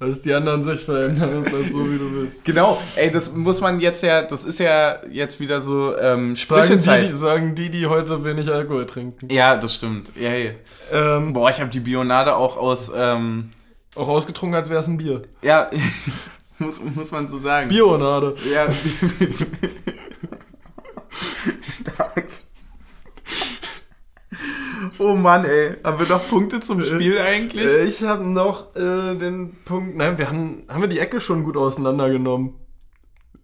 Dass die anderen sich verändern und bleib so, wie du bist. Genau, ey, das muss man jetzt ja, das ist ja jetzt wieder so ähm, Sagen Sprüchezeit. die, die, sagen die, die heute wenig Alkohol trinken. ja, das stimmt. Hey. Ähm, Boah, ich habe die Bionade auch aus, ähm, auch ausgetrunken, als wäre es ein Bier. ja, muss, muss man so sagen. Bionade. Ja. Stark. Oh Mann, ey. Haben wir noch Punkte zum Spiel eigentlich? Äh, Ich habe noch äh, den Punkt. Nein, wir haben, haben wir die Ecke schon gut auseinandergenommen.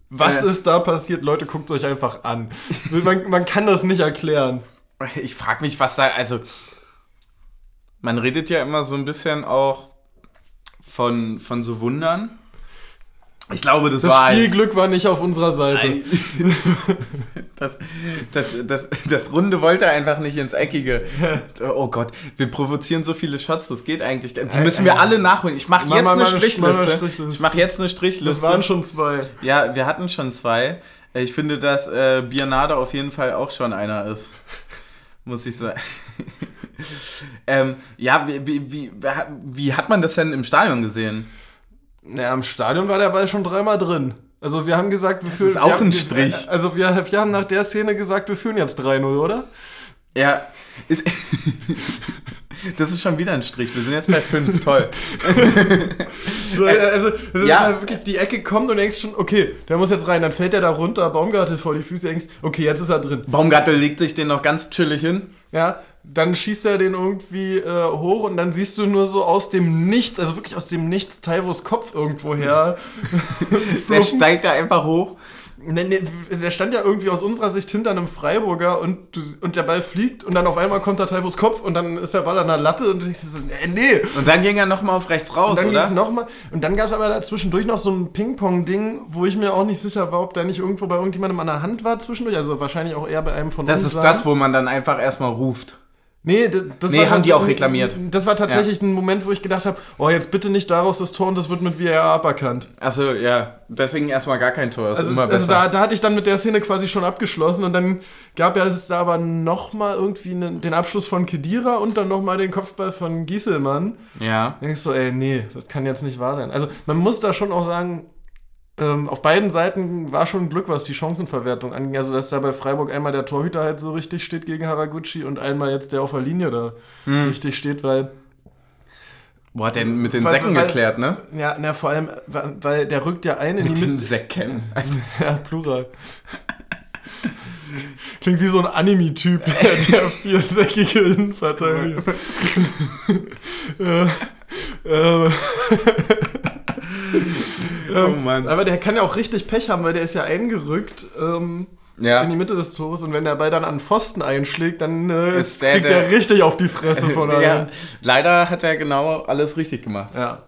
Was Äh. ist da passiert? Leute, guckt euch einfach an. Man, man kann das nicht erklären. Ich frage mich, was da, also man redet ja immer so ein bisschen auch von, von so Wundern. Ich glaube, das, Das war jetzt- Spielglück war nicht auf unserer Seite. das, das, das, das Runde wollte einfach nicht ins Eckige. Oh Gott, wir provozieren so viele Shots, das geht eigentlich. Die müssen wir alle nachholen. Ich mache Mach jetzt mal eine Strichliste. Strichliste. Ich mache jetzt eine Strichliste. Das waren schon zwei. ja, wir hatten schon zwei. Ich finde, dass äh, Biernade auf jeden Fall auch schon einer ist. muss ich sagen. ähm, ja, wie, wie, wie, wie hat man das denn im Stadion gesehen? Naja, im Stadion war der Ball schon dreimal drin. Also wir haben gesagt, wir Das führen. ist auch wir haben- ein Strich. Also wir, wir haben nach der Szene gesagt, wir führen jetzt 3-0, oder? Ja, ist, das ist schon wieder ein Strich. Wir sind jetzt bei 5, toll. So, also, das ist ja. halt wirklich, die Ecke kommt und denkst schon, okay, der muss jetzt rein, dann fällt der da runter, Baumgartel vor die Füße, denkst, okay, jetzt ist er drin. Baumgartel legt sich den noch ganz chillig hin. Ja, dann schießt er den irgendwie äh, hoch und dann siehst du nur so aus dem Nichts, also wirklich aus dem Nichts, Taivos Kopf irgendwo her. Der steigt da einfach hoch. Ne, ne, der stand ja irgendwie aus unserer Sicht hinter einem Freiburger und, du, und der Ball fliegt und dann auf einmal kommt da Taivos Kopf und dann ist der Ball an der Latte und du denkst dir so, nee, nee. Und dann ging er nochmal auf rechts raus, Und dann oder? nochmal. Und dann gab es aber dazwischendurch noch so ein Ping-Pong-Ding, wo ich mir auch nicht sicher war, ob der nicht irgendwo bei irgendjemandem an der Hand war zwischendurch. Also wahrscheinlich auch eher bei einem von Das uns. ist war. das, wo man dann einfach erstmal ruft. Nee, das, das Nee, war haben die auch reklamiert. Das war tatsächlich ein Moment, wo ich gedacht habe, oh, jetzt bitte nicht daraus das Tor und das wird mit VAR aberkannt. Achso, ja. Deswegen erstmal gar kein Tor. Also, also da, da hatte ich dann mit der Szene quasi schon abgeschlossen und dann gab ja es da aber nochmal irgendwie einen, den Abschluss von Kedira und dann nochmal den Kopfball von Gieselmann. ja. Da denkst du, ey, nee, das kann jetzt nicht wahr sein. Also man muss da schon auch sagen, ähm, auf beiden Seiten war schon Glück, was die Chancenverwertung anging. Also dass da bei Freiburg einmal der Torhüter halt so richtig steht gegen Haraguchi und einmal jetzt der auf der Linie da richtig steht, weil Boah, hat der mit den Weil- Säcken weil- geklärt, ne? ja, na, vor allem, weil der rückt ja ein in Mit die den Mitte. Säcken. Ja, Plural. Klingt wie so ein Anime-Typ, der, der viersäckige Innenverteidiger. äh, äh, Oh Mann. aber der kann ja auch richtig Pech haben, weil der ist ja eingerückt ähm, Ja. in die Mitte des Tores und wenn der Ball dann an Pfosten einschlägt, dann äh, Ist der- kriegt er richtig auf die Fresse von ja. allen. Leider hat er genau alles richtig gemacht. Ja.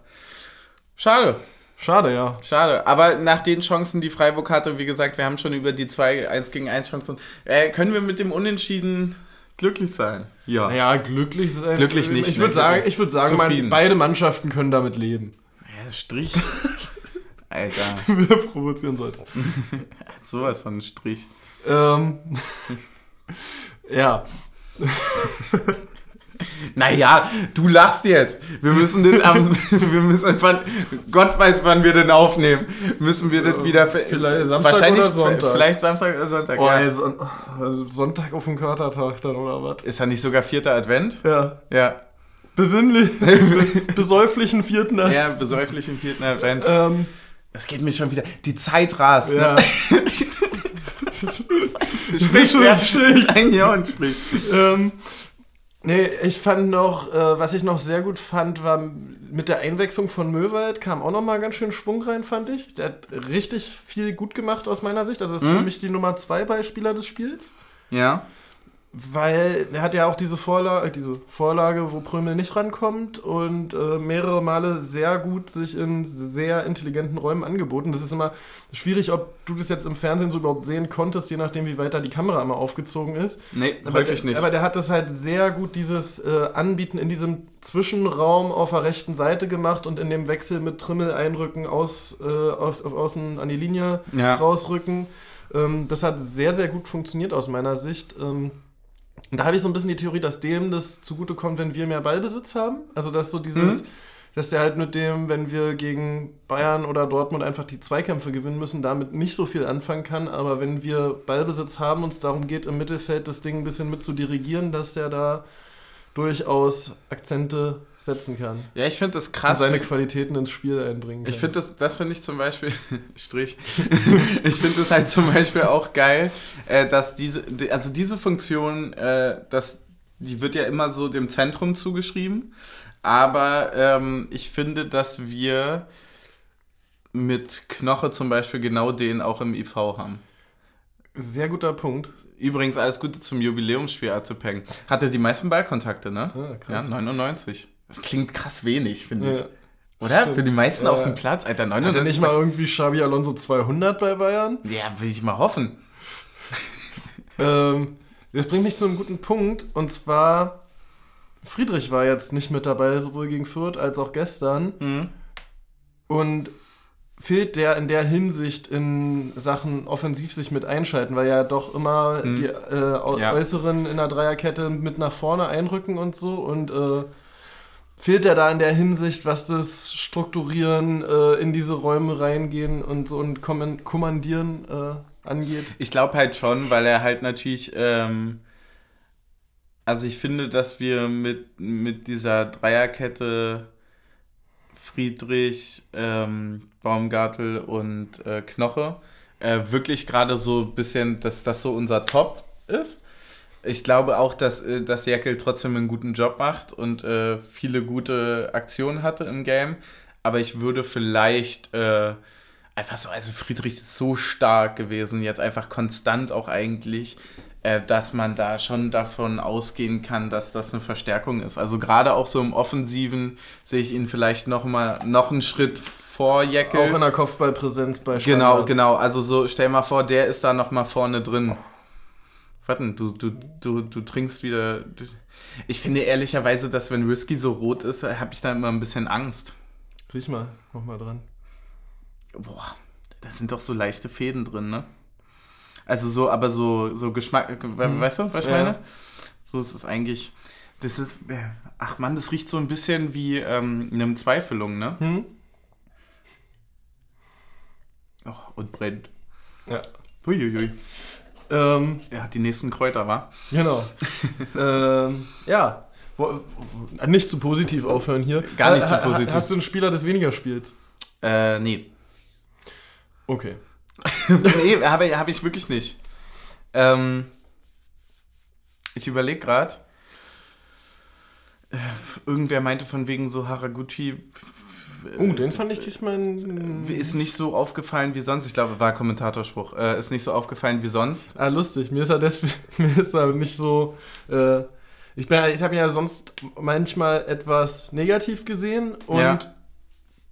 Schade. Schade, ja. Schade. Aber nach den Chancen, die Freiburg hatte, wie gesagt, wir haben schon über die zwei 1 gegen 1 Chancen. Äh, können wir mit dem Unentschieden glücklich sein? Ja. Naja, glücklich sein. Glücklich nicht, Ich ne? würde sagen, ich würd sagen man, beide Mannschaften können damit leben. Ja, Strich. Alter, Wir provozieren sollte. sowas von ein Strich. Ähm, ja. Naja, du lachst jetzt. Wir müssen das am. wir müssen wann, Gott weiß, wann wir den aufnehmen. Müssen wir das wieder. vielleicht Samstag wahrscheinlich, oder Sonntag. Vielleicht Samstag oder Sonntag. Oh, ja. ey, Son Sonntag auf dem Katertag dann, oder was? Ist da nicht sogar vierter Advent? Ja. Ja. Besinnlich. Be besäuflichen vierten Advent. Ja, besäuflichen vierten Advent. Ähm, Das geht mir schon wieder. Die Zeit rast. ja. Ne? Strich. Strich. Ein Jahr und Strich. ähm, nee, ich fand noch, äh, was ich noch sehr gut fand, war mit der Einwechslung von Möwald kam auch noch mal ganz schön Schwung rein, fand ich. Der hat richtig viel gut gemacht aus meiner Sicht. Das ist für Mhm. mich die Nummer zwei Beispieler des Spiels. Ja. Weil er hat ja auch diese Vorlage, diese Vorlage, wo Prömel nicht rankommt und äh, mehrere Male sehr gut sich in sehr intelligenten Räumen angeboten. Das ist immer schwierig, ob du das jetzt im Fernsehen so überhaupt sehen konntest, je nachdem, wie weit da die Kamera immer aufgezogen ist. Nee, Aber häufig der, nicht. Aber der hat das halt sehr gut, dieses äh, Anbieten in diesem Zwischenraum auf der rechten Seite gemacht und in dem Wechsel mit Trimmel einrücken, aus, äh, aus, auf außen an die Linie Ja. rausrücken. Ähm, das hat sehr, sehr gut funktioniert aus meiner Sicht. Ähm, und da habe ich so ein bisschen die Theorie, dass dem das zugutekommt, wenn wir mehr Ballbesitz haben. Also, dass so dieses, Mhm. dass der halt mit dem, wenn wir gegen Bayern oder Dortmund einfach die Zweikämpfe gewinnen müssen, damit nicht so viel anfangen kann. Aber wenn wir Ballbesitz haben und es darum geht, im Mittelfeld das Ding ein bisschen mit zu dirigieren, dass der da durchaus Akzente setzen kann. ja, ich finde das Und krass. seine Qualitäten ins Spiel einbringen kann. Ich finde das, das finde ich zum Beispiel, Strich, ich finde das halt zum Beispiel auch geil, äh, dass diese, die- also diese Funktion, äh, das, die wird ja immer so dem Zentrum zugeschrieben, aber ähm, ich finde, dass wir mit Knoche zum Beispiel genau den auch im IV haben. Sehr guter Punkt. Übrigens, alles Gute zum Jubiläumsspiel Azepeng. Hatte die meisten Ballkontakte, ne? Ah, krass. Ja, 99. Das klingt krass wenig, finde ich. Ja. Oder? Stimmt. Für die meisten Ja. auf dem Platz, Alter, Hat 99. er nicht mal irgendwie Xabi Alonso 200 bei Bayern? Ja, will ich mal hoffen. Ähm, das bringt mich zu einem guten Punkt. Und zwar, Friedrich war jetzt nicht mit dabei, sowohl gegen Fürth als auch gestern. Mhm. Und fehlt der in der Hinsicht in Sachen offensiv sich mit einschalten, weil ja doch immer Mhm. die äh, Au- Ja. Äußeren in der Dreierkette mit nach vorne einrücken und so und äh, fehlt der da in der Hinsicht, was das Strukturieren, äh, in diese Räume reingehen und so und kommandieren äh, angeht? Ich glaube halt schon, weil er halt natürlich, ähm, also ich finde, dass wir mit, mit dieser Dreierkette Friedrich, ähm, Baumgartel und äh, Knoche äh, wirklich gerade so ein bisschen, dass das so unser Top ist. Ich glaube auch, dass, äh, dass Jekyll trotzdem einen guten Job macht und äh, viele gute Aktionen hatte im Game. Aber ich würde vielleicht äh, einfach so, also Friedrich ist so stark gewesen, jetzt einfach konstant auch eigentlich, äh, dass man da schon davon ausgehen kann, dass das eine Verstärkung ist. Also gerade auch so im Offensiven sehe ich ihn vielleicht noch mal noch einen Schritt vor Jekyll. Auch in der Kopfballpräsenz bei Genau, Standards. genau. Also so, stell mal vor, der ist da noch mal vorne drin. Warte, du, du, du, du trinkst wieder. Ich finde ehrlicherweise, dass wenn Whisky so rot ist, habe ich da immer ein bisschen Angst. Riech mal, noch mal dran. Boah, da sind doch so leichte Fäden drin, ne? Also so, aber so, so Geschmack, we- weißt du, was ich Ja. meine? So ist es eigentlich. Das ist, ach man, das riecht so ein bisschen wie ähm, eine Zweifelung, ne? Hm? Oh, und brennt. Ja. Uiuiui. Ähm, Ja, die nächsten Kräuter, wa? Genau. ähm, ja. Nicht zu positiv aufhören hier. Gar nicht zu Ha- ha- positiv. Hast du einen Spieler des weniger Spiels? Äh, nee. Okay. nee, habe hab ich wirklich nicht. Ähm, ich überlege gerade. Irgendwer meinte von wegen so Haraguchi. Oh, den fand ich diesmal. in- Ist nicht so aufgefallen wie sonst. Ich glaube, war Kommentatorspruch. Äh, ist nicht so aufgefallen wie sonst. Ah, lustig. Mir ist er deswegen, mir ist er nicht so. Äh, ich bin, ich habe ihn ja sonst manchmal etwas negativ gesehen und Ja.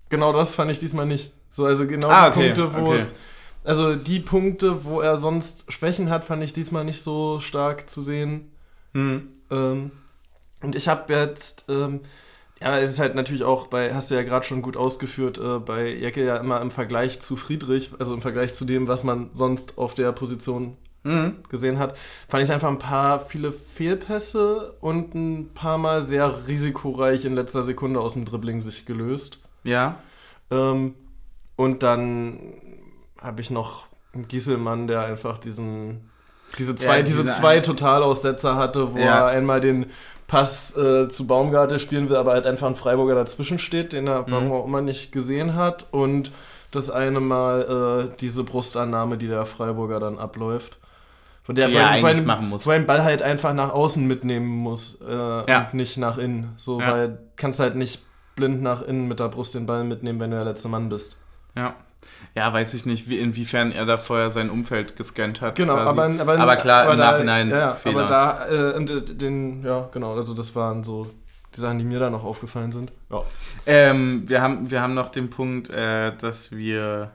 genau das fand ich diesmal nicht. So, also genau Ah, die okay, Punkte, wo okay. es. Also die Punkte, wo er sonst Schwächen hat, fand ich diesmal nicht so stark zu sehen. Hm. Ähm, und ich habe jetzt, ähm, ja, es ist halt natürlich auch bei, hast du ja gerade schon gut ausgeführt, äh, bei Jecke ja immer im Vergleich zu Friedrich, also im Vergleich zu dem, was man sonst auf der Position Mhm. gesehen hat, fand ich es einfach ein paar viele Fehlpässe und ein paar Mal sehr risikoreich in letzter Sekunde aus dem Dribbling sich gelöst. Ja. Ähm, und dann habe ich noch einen Gieselmann, der einfach diesen, diese zwei, Ja, diese diese zwei Totalaussetzer hatte, wo Ja. er einmal den Pass äh, zu Baumgarte spielen will, aber halt einfach ein Freiburger dazwischen steht, den er warum Mhm. auch immer nicht gesehen hat. Und das eine Mal äh, diese Brustannahme, die der Freiburger dann abläuft. Von der er eigentlich machen muss. Wo er den Ball halt einfach nach außen mitnehmen muss äh, Ja. und nicht nach innen. So, Ja. weil kannst halt nicht blind nach innen mit der Brust den Ball mitnehmen, wenn du der letzte Mann bist. Ja. Ja, weiß ich nicht, wie, inwiefern er da vorher sein Umfeld gescannt hat. Genau, aber, aber, aber klar, aber im da, Nachhinein ja, Fehler. Aber da, äh, und, äh, den, ja, genau, also das waren so die Sachen, die mir da noch aufgefallen sind. Ja. Ähm, wir, haben, wir haben noch den Punkt, äh, dass wir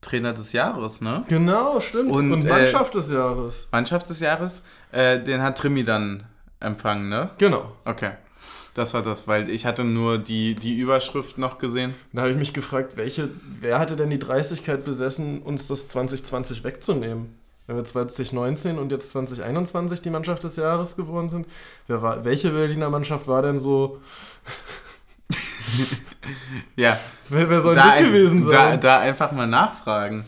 Trainer des Jahres, ne? Genau, stimmt. Und, Und, äh, Mannschaft des Jahres. Mannschaft des Jahres, äh, den hat Trimi dann empfangen, ne? Genau. Okay. Das war das, weil ich hatte nur die, die Überschrift noch gesehen. Da habe ich mich gefragt, welche, wer hatte denn die Dreistigkeit besessen, uns das 2020 wegzunehmen? Wenn wir 2019 und jetzt 2021 die Mannschaft des Jahres geworden sind, wer war, welche Berliner Mannschaft war denn so, Ja. wer, wer soll da, das ein- gewesen Da, sein? da einfach mal nachfragen.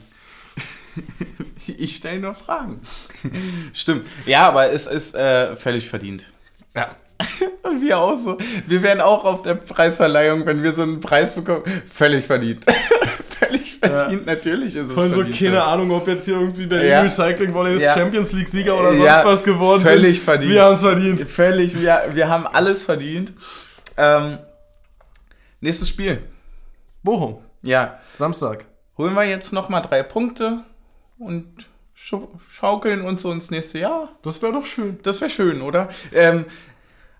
ich stelle nur Fragen. Stimmt. Ja, aber es ist äh, völlig verdient. ja. Und wir auch so. Wir wären auch auf der Preisverleihung, wenn wir so einen Preis bekommen. Völlig verdient. völlig verdient, natürlich ist es Von so, keine Ahnung, ob jetzt hier irgendwie Berlin Ja. Recycling Volley Ja. Champions League Sieger oder sonst Ja, was geworden völlig sind. verdient. Wir haben es verdient. Völlig, wir, wir haben alles verdient. Ähm, nächstes Spiel. Bochum, Ja, Samstag. holen wir jetzt nochmal drei Punkte und schau- schaukeln uns so ins nächste Jahr. Das wäre doch schön. Das wäre schön, oder? Ähm,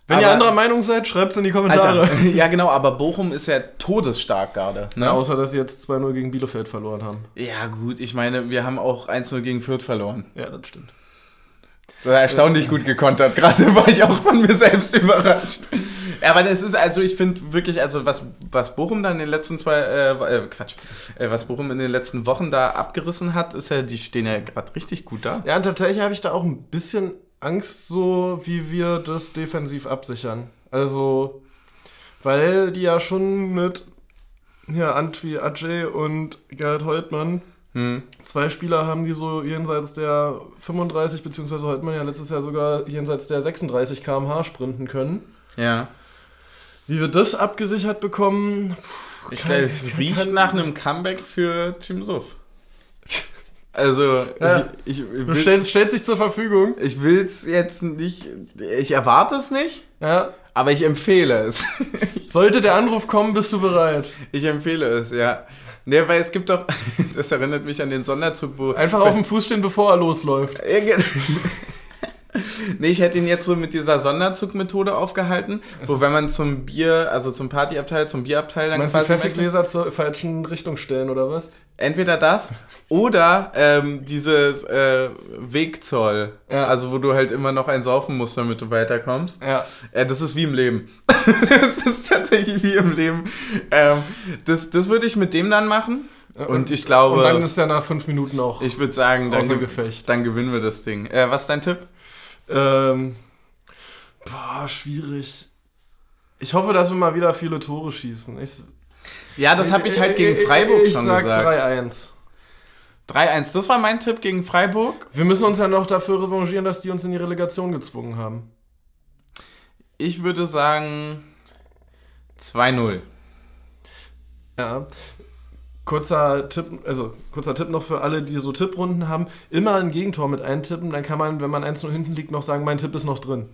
Wenn ihr aber- anderer Meinung seid, schreibt es in die Kommentare. Alter, ja genau, aber Bochum ist ja todesstark gerade. Ne? Ja, außer, dass sie jetzt 2-0 gegen Bielefeld verloren haben. Ja gut, ich meine, wir haben auch 1-0 gegen Fürth verloren. Ja, das stimmt. Das war erstaunlich gut gekontert. Gerade war ich auch von mir selbst überrascht. Ja, aber es ist also, ich finde wirklich, also was, was Bochum dann in den letzten zwei, äh, äh, Quatsch, äh, was Bochum in den letzten Wochen da abgerissen hat, ist ja, die stehen ja gerade richtig gut da. Ja, und tatsächlich habe ich da auch ein bisschen Angst, so wie wir das defensiv absichern. Also, weil die ja schon mit hier Antwi Ajay und Gerhard Holtmann Hm. zwei Spieler haben, die so jenseits der 35, beziehungsweise Holtmann ja letztes Jahr sogar jenseits der 36 km/h sprinten können. Ja. Wie wir das abgesichert bekommen, Ich Kann- glaube, es riecht nach einem Comeback für Team Suff. Also, Ja. ich, ich, du will's- stellst, stellst dich zur Verfügung. ich will es jetzt nicht, ich erwarte es nicht, Ja. aber ich empfehle es. Sollte der Anruf kommen, bist du bereit. Ich empfehle es, ja. Ne, weil es gibt doch, das erinnert mich an den Sonderzug, wo... Einfach auf dem Fuß stehen, bevor er losläuft. Ja, nee, ich hätte ihn jetzt so mit dieser Sonderzugmethode aufgehalten, wo wenn man zum Bier, also zum Partyabteil, zum Bierabteil dann Meinst du quasi wechselt, Pfeffigläser zur falschen Richtung stellen, oder was? entweder das oder ähm, dieses äh, Wegzoll, Ja. also wo du halt immer noch ein saufen musst, damit du weiterkommst. Ja. Ja, das ist wie im Leben. das ist tatsächlich wie im Leben. Ähm, das das würde ich mit dem dann machen. Und ich glaube, Und dann ist er nach fünf Minuten auch ich würde sagen, dann, dann gewinnen wir das Ding. Äh, was ist dein Tipp? Ähm, boah, schwierig. Ich hoffe, dass wir mal wieder viele Tore schießen. Ich, Ja, das habe ich halt gegen Freiburg ich schon sag gesagt. 3-1. 3-1, das war mein Tipp gegen Freiburg. Wir müssen uns ja noch dafür revanchieren, dass die uns in die Relegation gezwungen haben. Ich würde sagen 2-0. Ja. Kurzer Tipp, also kurzer Tipp noch für alle, die so Tipprunden haben. Immer ein Gegentor mit eintippen, dann kann man, wenn man 1-0 hinten liegt, noch sagen, mein Tipp ist noch drin.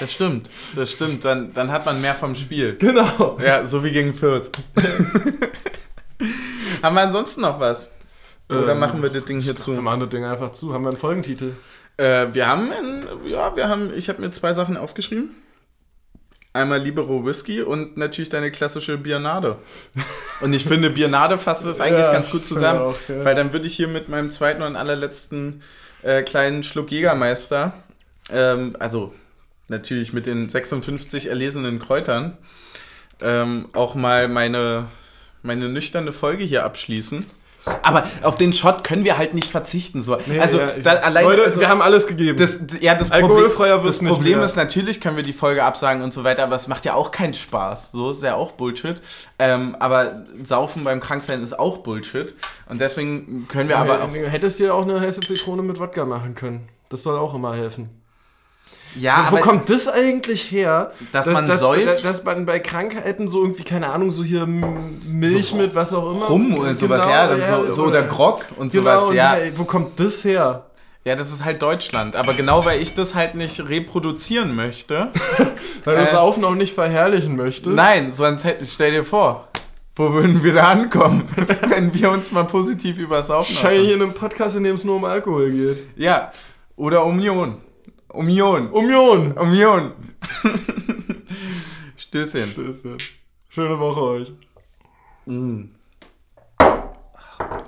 Das stimmt, das stimmt. Dann, dann hat man mehr vom Spiel. Genau. Ja, so wie gegen Fürth. Haben wir ansonsten noch was? Oder Ähm, machen wir das Ding hier Wir zu? machen das Ding einfach zu. Haben wir einen Folgentitel? Äh, wir haben, ein, ja, wir haben, ich habe mir zwei Sachen aufgeschrieben. Einmal Libero Whisky und natürlich deine klassische Biernade. Und ich finde, Biernade fasst das eigentlich Ja, ganz gut zusammen. auch, ja. Weil dann würde ich hier mit meinem zweiten und allerletzten äh, kleinen Schluck Jägermeister, ähm, also natürlich mit den 56 erlesenen Kräutern, ähm, auch mal meine, meine nüchterne Folge hier abschließen. Aber auf den Shot können wir halt nicht verzichten. So. also, ja, da, allein, Leute, also, wir haben alles gegeben. das, ja, das Alkoholfreier Problem, das Problem ist, natürlich können wir die Folge absagen und so weiter, aber es macht ja auch keinen Spaß. So ist ja auch Bullshit. Ähm, aber Saufen beim Kranksein ist auch Bullshit. Und deswegen können wir aber auch. Hättest dir auch eine heiße Zitrone mit Wodka machen können. Das soll auch immer helfen. Ja, Wo aber kommt das eigentlich her? Dass man dass, dass, dass man bei Krankheiten so irgendwie, keine Ahnung, so hier Milch So mit was auch immer. Rum und sowas, Genau, ja, so, so oder Grog und Genau, sowas, ja. hey, wo kommt das her? Ja, das ist halt Deutschland. Aber genau weil ich das halt nicht reproduzieren möchte. Weil du Äh, Saufen auch nicht verherrlichen möchtest. Nein, sonst hätte, stell dir vor, wo würden wir da ankommen, wenn wir uns mal positiv über Saufen Wahrscheinlich in einem Podcast, in dem es nur um Alkohol geht. Ja, oder Union. Union. Union! Union. Stößchen. Schöne Woche euch.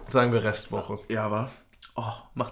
Sagen wir Restwoche. Ja, aber. Oh, macht